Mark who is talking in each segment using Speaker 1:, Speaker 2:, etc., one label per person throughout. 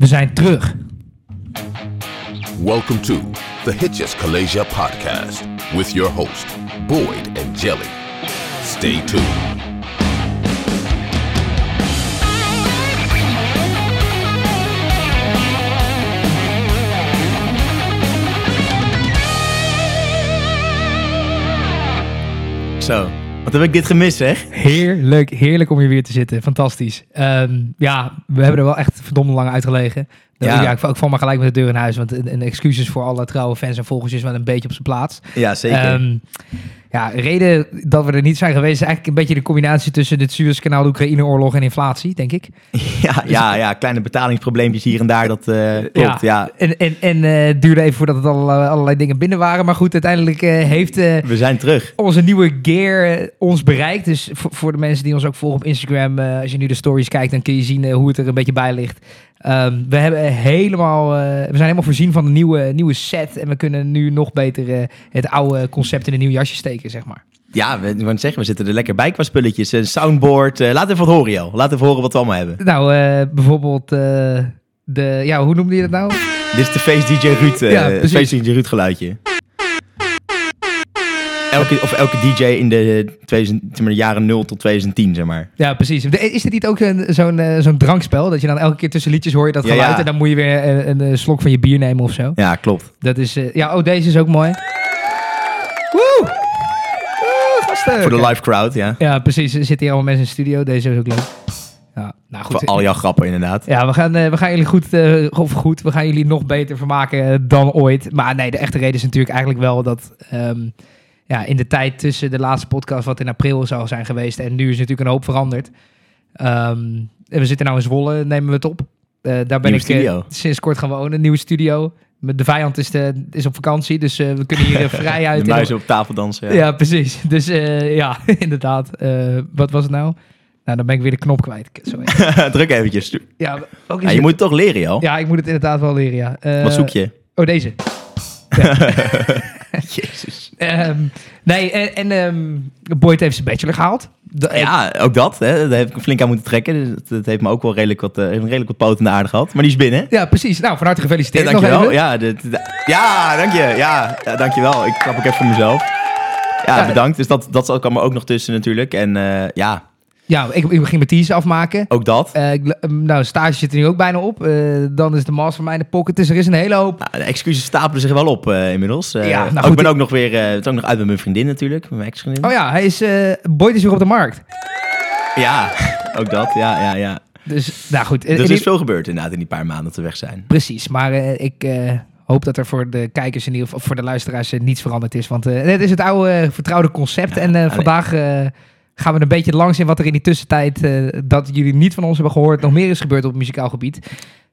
Speaker 1: We zijn terug.
Speaker 2: Welcome to the Hitches Kalasia podcast with your host, Boyd and Jelly. Stay tuned.
Speaker 3: Zo, wat heb ik dit gemist, zeg?
Speaker 1: Heerlijk, heerlijk om hier weer te zitten. Fantastisch. Ehm, ja, we hebben er wel echt verdomme lang uitgelegen. Ja.
Speaker 3: Ja.
Speaker 1: ik, ik val maar gelijk met de deur in huis. Want een, excuses voor alle trouwe fans en volgers is wel een beetje op zijn plaats.
Speaker 3: Ja, zeker.
Speaker 1: Ehm, ja, reden dat we er niet zijn geweest is eigenlijk een beetje de combinatie tussen het Suezkanaal, de Oekraïne-oorlog en inflatie, denk ik.
Speaker 3: ja, ja, ja, kleine betalingsprobleempjes hier en daar, dat eh, klopt, ja.
Speaker 1: En, en, en eh, het duurde even voordat het al, allerlei dingen binnen waren. Maar goed, uiteindelijk eh, heeft
Speaker 3: We zijn terug.
Speaker 1: onze nieuwe gear ons bereikt. Dus voor, voor de mensen die ons ook volgen op Instagram, als je nu de stories kijkt, dan kun je zien hoe het er een beetje bij ligt. Ehm, we, hebben helemaal, eh, we zijn helemaal voorzien van een nieuwe, nieuwe set. En we kunnen nu nog beter eh, het oude concept in een nieuw jasje steken, zeg maar.
Speaker 3: Ja, we, zeggen, we zitten er lekker bij qua spulletjes. Een soundboard. eh, laat even wat horen, joh. Laat even horen wat we allemaal hebben.
Speaker 1: Nou, bijvoorbeeld de, ja, hoe noemde je dat nou?
Speaker 3: Dit is de Face DJ Ruud,
Speaker 1: Ja.
Speaker 3: Face DJ Ruud geluidje. Elke, of elke DJ in de, 2000, zeg maar, de jaren 0 tot 2010, zeg maar.
Speaker 1: Ja, precies. Is dit niet ook een- zo'n eh, zo'n drankspel? Dat je dan elke keer tussen liedjes hoor je dat geluid
Speaker 3: ja.
Speaker 1: en dan moet je weer eh, een, eh, slok van je bier nemen of zo.
Speaker 3: Ja, klopt.
Speaker 1: Dat is, eh, ja, oh, deze is ook mooi. Woe! Gasten.
Speaker 3: Voor de live crowd, ja.
Speaker 1: Ja, precies. Er zitten hier allemaal mensen in de studio. Deze is ook leuk. Ja, nou goed.
Speaker 3: Voor al jouw grappen, inderdaad.
Speaker 1: Ja, we gaan, we gaan jullie goed, of goed, we gaan jullie nog beter vermaken dan ooit. Maar nee, de echte reden is natuurlijk eigenlijk wel dat ehm, ja, in de tijd tussen de laatste podcast, wat in april zou zijn geweest, en nu is natuurlijk een hoop veranderd. Ehm, en we zitten nou in Zwolle, nemen we het op. Eh, daar ben
Speaker 3: Nieuwe
Speaker 1: ik eh, sinds kort gaan wonen, nieuwe studio. De vijand is, de, is op vakantie, dus eh, we kunnen hier eh, vrij uit.
Speaker 3: De muizen op tafel dansen.
Speaker 1: ja.
Speaker 3: Ja.
Speaker 1: precies. Dus eh, ja, inderdaad. Eh, wat was het nou? Nou, dan ben ik weer de knop kwijt. Sorry.
Speaker 3: Druk eventjes.
Speaker 1: Ja, ook is
Speaker 3: Ja, je
Speaker 1: het-
Speaker 3: moet het toch leren, joh.
Speaker 1: ja, ik moet het inderdaad wel leren, ja. Eh,
Speaker 3: Wat zoek je?
Speaker 1: Oh, deze.
Speaker 3: Jezus.
Speaker 1: Ehm, nee, en, en ehm, Boyd heeft zijn bachelor gehaald. De-
Speaker 3: Ja, ook dat. Hè. Daar heb ik flink aan moeten trekken. Dus Dat, heeft me ook wel redelijk wat, eh, redelijk wat poot in de aarde gehad. Maar die is binnen.
Speaker 1: ja, precies. Nou, van harte gefeliciteerd
Speaker 3: Ja, dankjewel. Ja, dit- ja, dank je. Ja, ja, dankjewel. Ik klap ook even voor mezelf. Ja,
Speaker 1: Ja.
Speaker 3: bedankt. Dus dat, dat kwam er ook nog tussen natuurlijk. En eh, ja,
Speaker 1: Ja, ik, ik ging mijn teaser afmaken.
Speaker 3: ook dat.
Speaker 1: Ik, nou, stage zit er nu ook bijna op. Eh, dan is de master van mij in de pocket. Dus er is een hele hoop.
Speaker 3: Nou, de excuses stapelen zich wel op eh, inmiddels.
Speaker 1: Ja, nou goed,
Speaker 3: ik ben ook nog weer het is ook nog uit met mijn vriendin natuurlijk. Met mijn ex-vriendin.
Speaker 1: Oh ja, hij is, Boyd is weer op de markt.
Speaker 3: Ja, ook dat. Ja, ja, ja.
Speaker 1: Dus, nou goed.
Speaker 3: Dus er is veel gebeurd inderdaad in die paar maanden we weg zijn.
Speaker 1: Precies, maar ik hoop dat er voor de kijkers in ieder geval, voor de luisteraars niets veranderd is. Want eh, het is het oude vertrouwde concept.
Speaker 3: Ja,
Speaker 1: en vandaag gaan we een beetje langs in wat er in die tussentijd, eh, dat jullie niet van ons hebben gehoord, nog meer is gebeurd op het muzikaal gebied.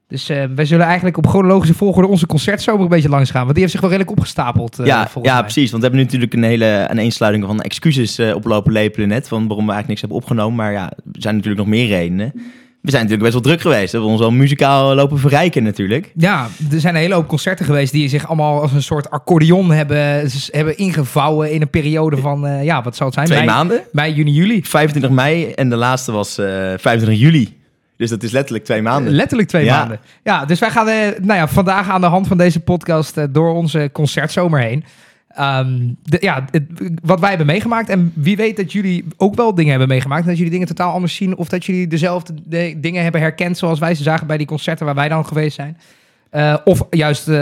Speaker 1: Dus eh, wij zullen eigenlijk op chronologische volgorde onze concertzomer een beetje langs gaan. Want die heeft zich wel redelijk opgestapeld. eh,
Speaker 3: ja, ja
Speaker 1: mij.
Speaker 3: precies. Want we hebben nu natuurlijk een hele aaneensluiting van excuses oplopen lepelen net. Van waarom we eigenlijk niks hebben opgenomen. Maar ja, er zijn natuurlijk nog meer redenen. We zijn natuurlijk best wel druk geweest. We hebben ons wel muzikaal lopen verrijken natuurlijk.
Speaker 1: Ja, er zijn een hele hoop concerten geweest die zich allemaal als een soort accordeon hebben, hebben ingevouwen in een periode van, eh, ja, wat zal het zijn?
Speaker 3: Twee
Speaker 1: Mei,
Speaker 3: maanden.
Speaker 1: mei, juni, juli.
Speaker 3: 25 mei en de laatste was eh 25 juli. Dus dat is letterlijk twee maanden.
Speaker 1: Letterlijk twee
Speaker 3: Ja.
Speaker 1: maanden. Ja, dus wij gaan eh, nou ja, vandaag aan de hand van deze podcast eh, door onze concertzomer heen. Ehm, de, ja, het- wat wij hebben meegemaakt. En wie weet dat jullie ook wel dingen hebben meegemaakt. En dat jullie dingen totaal anders zien. Of dat jullie dezelfde de- dingen hebben herkend zoals wij ze zagen bij die concerten waar wij dan geweest zijn. Eh, of juist... eh
Speaker 3: Of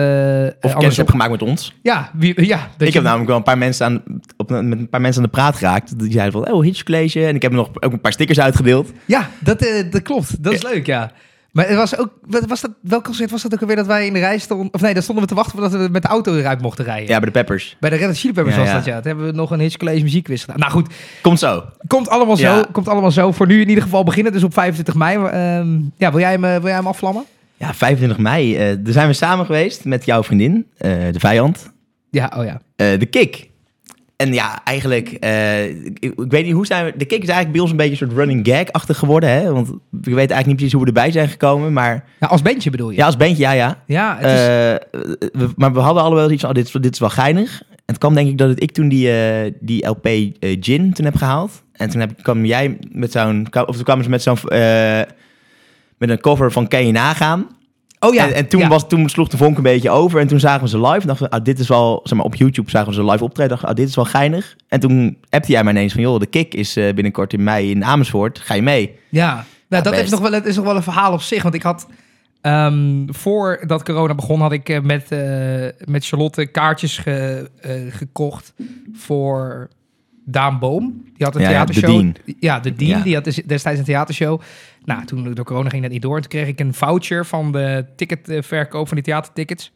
Speaker 3: kennis
Speaker 1: andersom.
Speaker 3: heb gemaakt met ons.
Speaker 1: Ja, wie, ja dat
Speaker 3: ik
Speaker 1: je-
Speaker 3: heb namelijk wel een paar mensen aan, op, met een paar mensen aan de praat geraakt. Die zeiden van, oh, Hitch College. En ik heb nog ook een paar stickers uitgedeeld.
Speaker 1: Ja, dat, eh, dat klopt. Dat is leuk, ja. Maar het was ook, was dat, welk concert was dat ook alweer dat wij in de rij stonden? Of nee, daar stonden we te wachten voordat we met de auto eruit mochten rijden.
Speaker 3: Ja, bij de Peppers.
Speaker 1: Bij de Red Hot Chili Peppers
Speaker 3: Ja,
Speaker 1: was
Speaker 3: ja.
Speaker 1: dat, ja. Toen hebben we nog een Hitch College muziekquiz gedaan. Nou goed,
Speaker 3: Komt zo.
Speaker 1: komt allemaal zo. Komt allemaal zo. Voor nu in ieder geval beginnen, dus op 25 mei. Ehm, ja, wil jij, hem, eh, wil jij hem afvlammen?
Speaker 3: Ja, 25 mei. eh daar zijn we samen geweest met jouw vriendin, eh, de vijand,
Speaker 1: Ja, oh ja.
Speaker 3: de Kick. En ja, eigenlijk, eh, ik, ik weet niet hoe zijn we... De Kick is eigenlijk bij ons een beetje een soort running gag-achtig geworden, hè? Want we weten eigenlijk niet precies hoe we erbij zijn gekomen, maar...
Speaker 1: ja. Als bandje bedoel je?
Speaker 3: Ja, als bandje, ja, ja.
Speaker 1: Ja, het is,
Speaker 3: Eh, we- maar we hadden allebei iets van, oh, dit, is- dit is wel geinig. En het kwam denk ik dat het ik toen die, eh, die LP Gin toen heb gehaald. En toen heb, kwam jij met zo'n, of toen kwamen ze met zo'n, met een cover van Kan je nagaan.
Speaker 1: Oh ja.
Speaker 3: En, en toen,
Speaker 1: ja.
Speaker 3: was, toen sloeg de vonk een beetje over. En toen zagen we ze live. En dachten we, ah, dit is wel, zeg maar, op YouTube zagen we ze live optreden. Dachten, ah, dit is wel geinig. En toen appte jij mij ineens van, joh, de kick is eh, binnenkort in mei in Amersfoort. Ga je mee?
Speaker 1: Ja, nou,
Speaker 3: Ja,
Speaker 1: dat is nog, wel, het is nog wel een verhaal op zich. Want ik had, ehm, voordat corona begon, had ik eh, met, eh, met Charlotte kaartjes ge- gekocht voor Daan Boom. Die had een
Speaker 3: Ja, ja, de
Speaker 1: theatershow.
Speaker 3: Dean.
Speaker 1: Ja, de Dean. Die had dus destijds een theatershow. Nou, toen door corona ging dat niet door. En toen kreeg ik een voucher van de ticketverkoop van die theatertickets.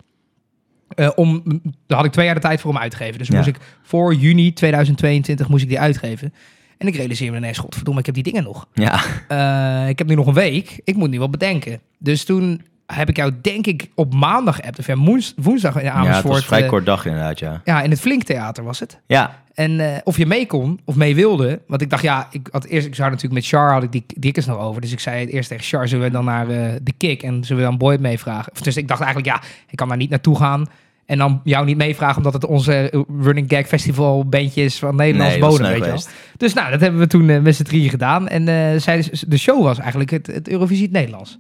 Speaker 1: Eh, om, daar had ik twee jaar de tijd voor om uit te geven. Dus
Speaker 3: Ja.
Speaker 1: moest ik voor juni 2022 moest ik die uitgeven. En ik realiseer me ineens, godverdomme, ik heb die dingen nog.
Speaker 3: Ja,
Speaker 1: Eh, ik heb nu nog een week. Ik moet nu wel bedenken. Dus toen heb ik jou, denk ik, op maandag geappt. Of ja, woens- woensdag in
Speaker 3: ja het
Speaker 1: Amersfoort.
Speaker 3: was vrij
Speaker 1: eh,
Speaker 3: kort dag inderdaad, ja.
Speaker 1: ja, in het Flinktheater was het.
Speaker 3: Ja,
Speaker 1: En eh, of je mee kon, of mee wilde. Want ik dacht, ja, ik had eerst, ik zou natuurlijk met Char had ik die dikkers nog over. Dus ik zei het eerst tegen Char, zullen we dan naar eh, de kick en zullen we dan Boyd meevragen? Dus ik dacht eigenlijk, ja, ik kan daar niet naartoe gaan. En dan jou niet meevragen, omdat het onze Running Gag Festival bandje is van Nederlands
Speaker 3: nee,
Speaker 1: bodem, weet je wel. Dus nou, dat hebben we toen met z'n drieën gedaan. En zij, de show was eigenlijk het, het Eurovisie het Nederlands.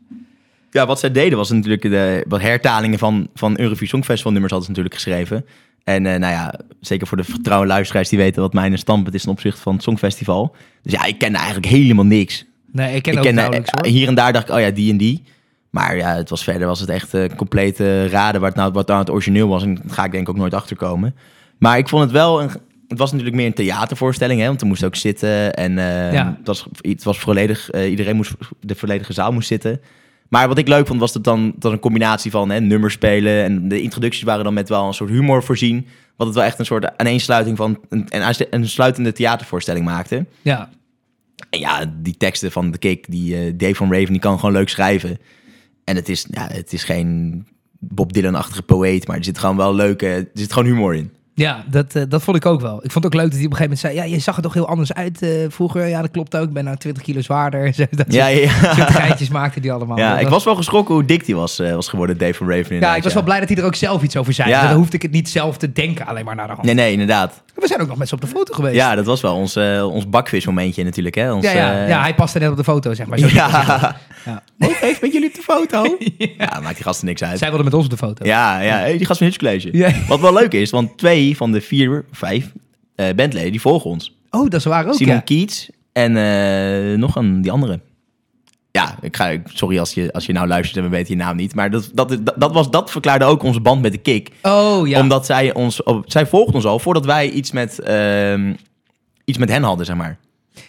Speaker 3: Ja, wat zij deden was natuurlijk de wat hertalingen van, van Eurovisie Songfestival nummers hadden ze natuurlijk geschreven. En eh, nou ja, zeker voor de vertrouwde luisteraars die weten wat mijn standpunt is ten opzichte van het Songfestival. Dus ja, ik kende eigenlijk helemaal niks.
Speaker 1: Nee, ik ken
Speaker 3: ik
Speaker 1: ook
Speaker 3: kende,
Speaker 1: nauwelijks hoor.
Speaker 3: hier en daar dacht ik, oh ja, die en die. Maar ja, het was verder was het echt eh complete raden wat nou, wat nou het origineel was. En daar ga ik denk ik ook nooit achterkomen. Maar ik vond het wel, een, het was natuurlijk meer een theatervoorstelling, hè, want er moest ook zitten. En eh,
Speaker 1: Ja.
Speaker 3: het, was, het was volledig, eh, iedereen moest, de volledige zaal moest zitten. Maar wat ik leuk vond, was dat dan dat een combinatie van hè, nummers spelen. En de introducties waren dan met wel een soort humor voorzien. Wat het wel echt een soort aaneensluiting van een, een, een sluitende theatervoorstelling maakte.
Speaker 1: Ja,
Speaker 3: En ja, die teksten van de Kick, die eh, Dave van Raven, die kan gewoon leuk schrijven. En het is, ja, het is geen Bob Dylan-achtige poëet, maar er zit gewoon wel leuke, er zit gewoon humor in.
Speaker 1: Ja dat, eh, dat vond ik ook wel. Ik vond het ook leuk dat hij op een gegeven moment zei... Ja, je zag er toch heel anders uit eh, vroeger. Ja, dat klopt ook. Ik ben nou 20 kilo zwaarder. Dat
Speaker 3: Ja, ja,
Speaker 1: geitjes maakte die allemaal.
Speaker 3: ja
Speaker 1: Dat
Speaker 3: ik was wel geschrokken hoe dik die was, eh, was geworden, Dave van Raven.
Speaker 1: Ja, ik was wel blij dat hij er ook zelf iets over zei.
Speaker 3: Ja.
Speaker 1: Dan hoefde ik het niet zelf te denken, alleen maar naar de hand.
Speaker 3: Nee, nee, inderdaad.
Speaker 1: We zijn ook nog met z'n op de foto geweest.
Speaker 3: Ja, dat was wel ons, ons bakvismomentje natuurlijk, hè. Ons,
Speaker 1: ja, ja, ja, hij paste net op de foto, zeg maar. Zo
Speaker 3: ja.
Speaker 1: Ja.
Speaker 3: Mogen even met jullie op de foto? ja. maakt die gasten niks uit.
Speaker 1: Zij wilde met ons op de foto.
Speaker 3: Ja, ja. Hey, die gast van Hitch College.
Speaker 1: Ja.
Speaker 3: Wat wel leuk is, want twee van de vier, vijf eh, bandleden, die volgen ons.
Speaker 1: Oh, dat is waar ook,
Speaker 3: Simon
Speaker 1: ja.
Speaker 3: Keats en eh, nog een, die andere. Ja, ik ga, sorry als je, als je nou luistert en we weten je naam niet. Maar dat, dat, dat, dat was, dat verklaarde ook onze band met de kick.
Speaker 1: Oh, ja.
Speaker 3: Omdat zij ons, op- zij volgden ons al voordat wij iets met, ehm, iets met hen hadden, zeg maar.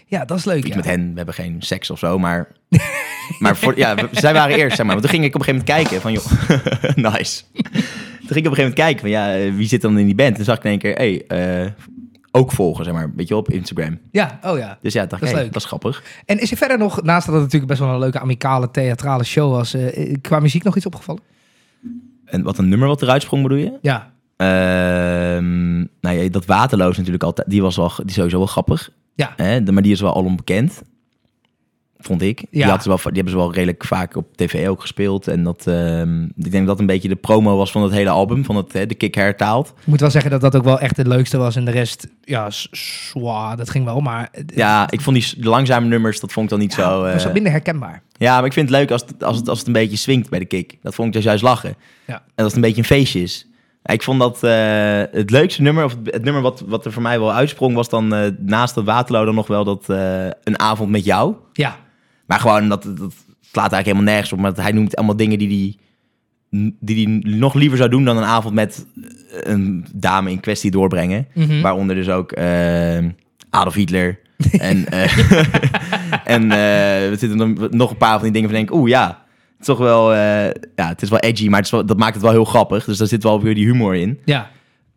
Speaker 1: Ja, dat is leuk,
Speaker 3: Iets
Speaker 1: ja.
Speaker 3: met hen, we hebben geen seks of zo, maar... maar voor, ja, zij waren eerst, zeg maar. Want toen ging ik op een gegeven moment kijken van, joh, nice. Toen ging ik op een gegeven moment kijken van, ja, eh, wie zit dan in die band? Toen zag ik in één keer, hé, hey, eh, ook volgen, zeg maar, weet je, wel, op Instagram.
Speaker 1: Ja, oh ja.
Speaker 3: Dus ja, dacht
Speaker 1: Dat is
Speaker 3: hey,
Speaker 1: leuk.
Speaker 3: dat is grappig.
Speaker 1: En is er verder nog, naast dat het natuurlijk best wel een leuke amicale theatrale show was, eh, qua muziek nog iets opgevallen?
Speaker 3: En wat een nummer wat eruit sprong, bedoel je?
Speaker 1: Ja.
Speaker 3: Ehm, nou ja, dat Waterloos natuurlijk altijd, die was wel, die sowieso wel grappig.
Speaker 1: Ja.
Speaker 3: Hè? de- Maar die is wel al onbekend, vond ik. Die,
Speaker 1: Ja.
Speaker 3: hadden ze wel, die hebben ze wel redelijk vaak op tv ook gespeeld. En dat, ehm, ik denk dat dat een beetje de promo was van het hele album, van het, hè, de kick hertaald.
Speaker 1: Ik moet wel zeggen dat dat ook wel echt het leukste was. En de rest, ja, zwaar, dat ging wel. Maar het
Speaker 3: Ja, ik vond die langzame nummers, dat vond ik dan niet
Speaker 1: ja,
Speaker 3: zo...
Speaker 1: was
Speaker 3: eh,
Speaker 1: minder herkenbaar.
Speaker 3: ja, maar ik vind het leuk als het, als, het, als het een beetje swingt bij de kick. Dat vond ik dus juist lachen.
Speaker 1: Ja.
Speaker 3: En als het een beetje een feestje is. Ik vond dat eh, het leukste nummer, of het, het nummer wat, wat er voor mij wel uitsprong, was dan eh, naast dat Waterloo dan nog wel dat eh, een avond met jou.
Speaker 1: Ja,
Speaker 3: Maar gewoon, dat, dat slaat eigenlijk helemaal nergens op. Maar hij noemt allemaal dingen die hij die hij nog liever zou doen dan een avond met een dame in kwestie doorbrengen.
Speaker 1: Mhm.
Speaker 3: Waaronder dus ook Adolf Hitler. en en er zitten nog een paar van die dingen van denk oeh ja, het toch wel, eh, ja, het is wel edgy, maar het is wel, dat maakt het wel heel grappig. Dus daar zit wel weer die humor in.
Speaker 1: ja.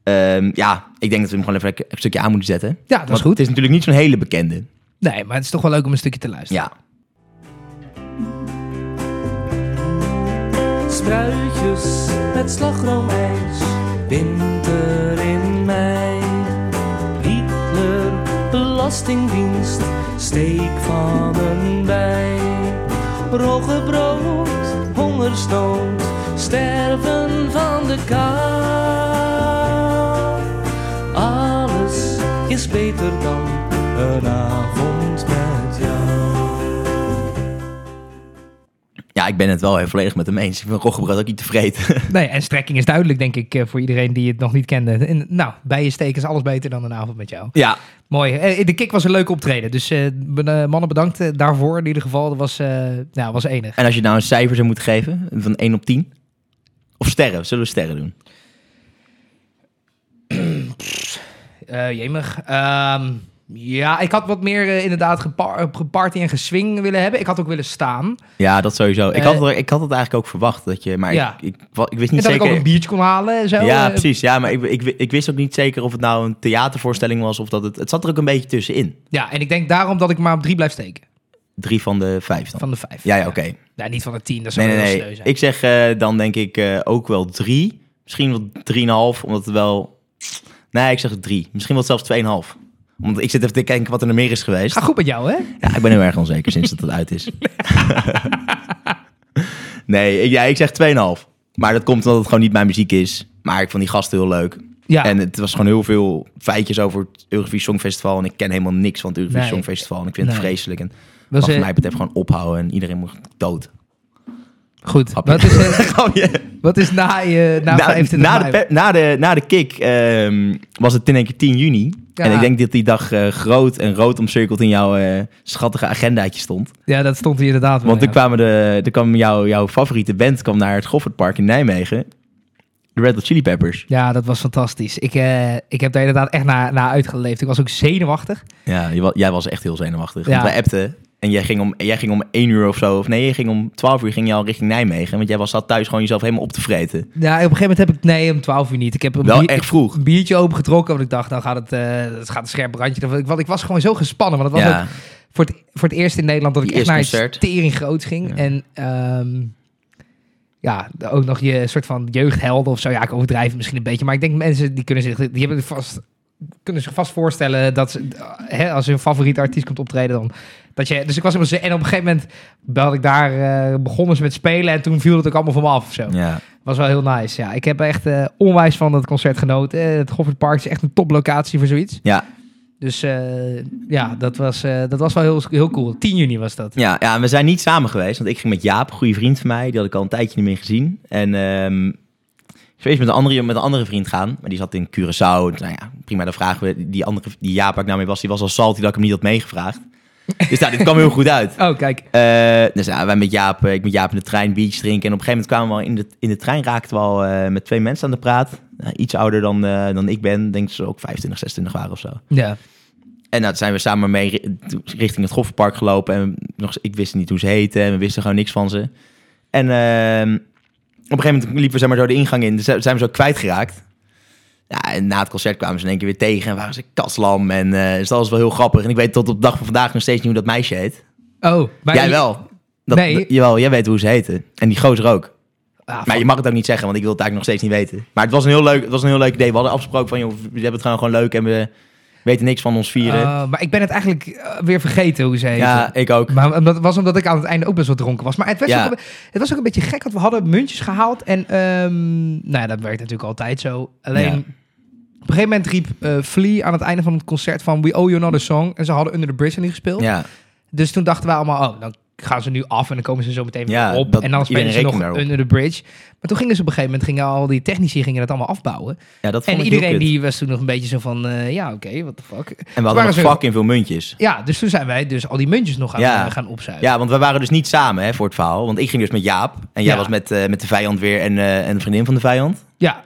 Speaker 3: Ehm, ja, ik denk dat we hem gewoon even een stukje aan moeten zetten.
Speaker 1: ja, dat is goed.
Speaker 3: Het is natuurlijk niet zo'n hele bekende.
Speaker 1: Nee, maar het is toch wel leuk om een stukje te luisteren.
Speaker 3: Ja.
Speaker 4: Spruitjes met slagroomijs, winter in mei. Hitler, belastingdienst, steek van een bij. Roggebrood, sterven van de kou. Alles is beter dan een avond
Speaker 3: Ja, ik ben het wel heel volledig met hem eens. Ik vind roggebrood ook niet tevreden.
Speaker 1: Nee, en strekking is duidelijk, denk ik, eh, voor iedereen die het nog niet kende. En, nou, bij je steken is alles beter dan een avond met jou.
Speaker 3: ja,
Speaker 1: Mooi. Eh, De kick was een leuke optreden. Dus eh, mannen bedankt daarvoor. In ieder geval, dat was, nou, was enig.
Speaker 3: en als je nou een cijfer zou moeten geven, van 1 op 10? Of sterren, zullen we sterren doen?
Speaker 1: Eh jemig. Ehm, ja, ik had wat meer eh, inderdaad gepar geparty en geswing willen hebben. Ik had ook willen staan.
Speaker 3: Ja, dat sowieso. Ik
Speaker 1: Eh,
Speaker 3: had, het- ik had het eigenlijk ook verwacht. Dat je, maar
Speaker 1: Ja.
Speaker 3: ik, ik, ik wist
Speaker 1: En
Speaker 3: niet
Speaker 1: dat ik ook een biertje kon halen en zo.
Speaker 3: Ja,
Speaker 1: Eh,
Speaker 3: precies. Ja, maar ik, ik, ik wist ook niet zeker of het nou een theatervoorstelling was of dat het... Het zat er ook een beetje tussenin.
Speaker 1: Ja, en ik denk daarom dat ik maar op drie blijf steken.
Speaker 3: Drie van de vijf dan.
Speaker 1: Van de vijf.
Speaker 3: Ja, ja, oké.
Speaker 1: Ja, niet van de tien. Dat zou
Speaker 3: Nee, nee, nee.
Speaker 1: zijn.
Speaker 3: Ik zeg eh, dan denk ik eh, ook wel drie. Misschien wel drieënhalf, omdat het wel... Nee, ik zeg drie. Misschien wel zelfs tweeënhalf. Want ik zit even te kijken wat er nog meer is geweest.
Speaker 1: Ga goed met jou, hè?
Speaker 3: Ja, ik ben heel erg onzeker sinds dat het uit is. nee, ik, ja, ik zeg 2,5. Maar dat komt omdat het gewoon niet mijn muziek is. Maar ik vond die gasten heel leuk.
Speaker 1: Ja.
Speaker 3: En het was gewoon heel veel feitjes over het Eurovisie Songfestival. En ik ken helemaal niks van het Eurovisie
Speaker 1: Nee.
Speaker 3: Songfestival. En ik vind het vreselijk. En
Speaker 1: was,
Speaker 3: wat mij betreft gewoon ophouden. En iedereen moet dood.
Speaker 1: goed.
Speaker 3: Hapje.
Speaker 1: Wat is, wat is na, je, na,
Speaker 3: na,
Speaker 1: 25
Speaker 3: na, de, na, de, na de kick ehm, was het in één keer 10 juni.
Speaker 1: Ja.
Speaker 3: En ik denk dat die dag eh, groot en rood omcirkeld in jouw eh, schattige agendaatje stond.
Speaker 1: Ja, dat stond hier inderdaad wel,
Speaker 3: Want toen
Speaker 1: ja.
Speaker 3: kwamen de, toen kwam jouw, jouw favoriete band kwam naar het Goffertpark in Nijmegen. De Red Hot Chili Peppers.
Speaker 1: Ja, dat was fantastisch. Ik, eh, ik heb daar inderdaad echt naar, naar uitgeleefd. Ik was ook zenuwachtig.
Speaker 3: Ja, jij was echt heel zenuwachtig.
Speaker 1: Ja.
Speaker 3: Want wij appten en jij ging, om, jij ging om 1 uur of zo, of nee, je ging om 12 uur ging je al richting Nijmegen. Want jij was zat thuis gewoon jezelf helemaal op te vreten.
Speaker 1: Ja, op een gegeven moment heb ik... Nee, om 12 uur niet. Ik heb een,
Speaker 3: Wel
Speaker 1: bier-
Speaker 3: echt vroeg.
Speaker 1: een biertje opengetrokken. Want ik dacht, nou gaat het, eh, het gaat een scherp randje. Want ik, was gewoon zo gespannen. Want het was
Speaker 3: Ja,
Speaker 1: ook voor het, voor het eerst in Nederland dat ik echt naar
Speaker 3: concert.
Speaker 1: tering groots ging.
Speaker 3: Ja.
Speaker 1: En ehm, ja, ook nog je soort van jeugdhelden of zo. Ja, ik overdrijf misschien een beetje. Maar ik denk mensen die kunnen zich... Die hebben vast kunnen zich vast voorstellen dat ze, hè, als hun favoriete artiest komt optreden dan dat je dus ik was ze- en op een gegeven moment belde ik daar eh, begonnen ze met spelen en toen viel het ook allemaal van me af zo
Speaker 3: ja.
Speaker 1: was wel heel nice ja ik heb echt eh, onwijs van het concert genoten het Goffertpark is echt een toplocatie voor zoiets
Speaker 3: Ja.
Speaker 1: dus eh, ja dat was dat was wel heel heel cool 10 juni was dat
Speaker 3: Ja, ja, we zijn niet samen geweest. Want ik ging met Jaap, een goede vriend van mij. Die had ik al een tijdje niet meer gezien. En ik zou eerst met een, andere, met een andere vriend gaan. Maar die zat in Curaçao. Nou ja, prima, dan vragen we... Die, andere, die Jaap ik nou mee was, die was al salty dat ik hem niet had meegevraagd. Dus nou, dit kwam heel goed uit.
Speaker 1: oh kijk
Speaker 3: Eh, dus ja, wij met Jaap, eh, ik met Jaap in de trein beach drinken. En op een gegeven moment kwamen we al in de, in de trein, raakten we al eh, met twee mensen aan de praat. Nou, iets ouder dan, dan ik ben. Denk ze ook 25, 26 waren of zo.
Speaker 1: ja
Speaker 3: En nou, zijn we samen mee ri- richting het Goffertpark gelopen. En nog, ik wist niet hoe ze heten en we wisten gewoon niks van ze. En ehm, een gegeven moment liepen we zeg maar, zo de ingang in. Dus zijn we zo kwijtgeraakt. Ja, en na het concert kwamen ze in één keer weer tegen en waren ze kaslam. En dus dat was wel heel grappig. En ik weet tot op de dag van vandaag nog steeds niet hoe dat meisje heet.
Speaker 1: oh maar
Speaker 3: jij wel. Dat,
Speaker 1: Nee.
Speaker 3: jawel, jij weet hoe ze heten. En die gozer ook.
Speaker 1: Ah,
Speaker 3: Maar je mag het ook niet zeggen, want ik wil het eigenlijk nog steeds niet weten. Maar het was een heel leuk, het was een heel leuk idee. We hadden afgesproken van, joh, we hebben het gewoon, gewoon leuk en we weten niks van ons vieren.
Speaker 1: Oh, maar ik ben het eigenlijk eh, weer vergeten hoe ze heet.
Speaker 3: ja, ik ook.
Speaker 1: Maar omdat, was omdat ik aan het einde ook best wel dronken was. Maar het was,
Speaker 3: Ja.
Speaker 1: ook, het was ook een beetje gek, want we hadden muntjes gehaald. En ehm, nou ja, dat werkt natuurlijk altijd zo. Alleen,
Speaker 3: Ja.
Speaker 1: op een gegeven moment riep eh Flea aan het einde van het concert van... We owe you another song. En ze hadden Under the Bridge niet gespeeld.
Speaker 3: Ja,
Speaker 1: Dus toen dachten wij allemaal, oh, dan gaan ze nu af en dan komen ze zo meteen weer
Speaker 3: Ja,
Speaker 1: op.
Speaker 3: dat-
Speaker 1: en dan spelen ze nog. Under the Bridge. Maar toen gingen ze op een gegeven moment, gingen al die technici gingen het allemaal afbouwen.
Speaker 3: ja dat vond
Speaker 1: En
Speaker 3: ik
Speaker 1: iedereen die was toen nog een beetje zo van, eh, ja, oké, what the fuck.
Speaker 3: En we hadden
Speaker 1: waren
Speaker 3: nog fucking veel muntjes.
Speaker 1: Ja, dus toen zijn wij dus al die muntjes nog gaan,
Speaker 3: Ja.
Speaker 1: eh, gaan opzuigen.
Speaker 3: Ja, want we waren dus niet samen hè, voor het verhaal. Want ik ging dus met Jaap. En jij
Speaker 1: Ja.
Speaker 3: was met, eh, met de vijand weer en, en de vriendin van de vijand.
Speaker 1: ja.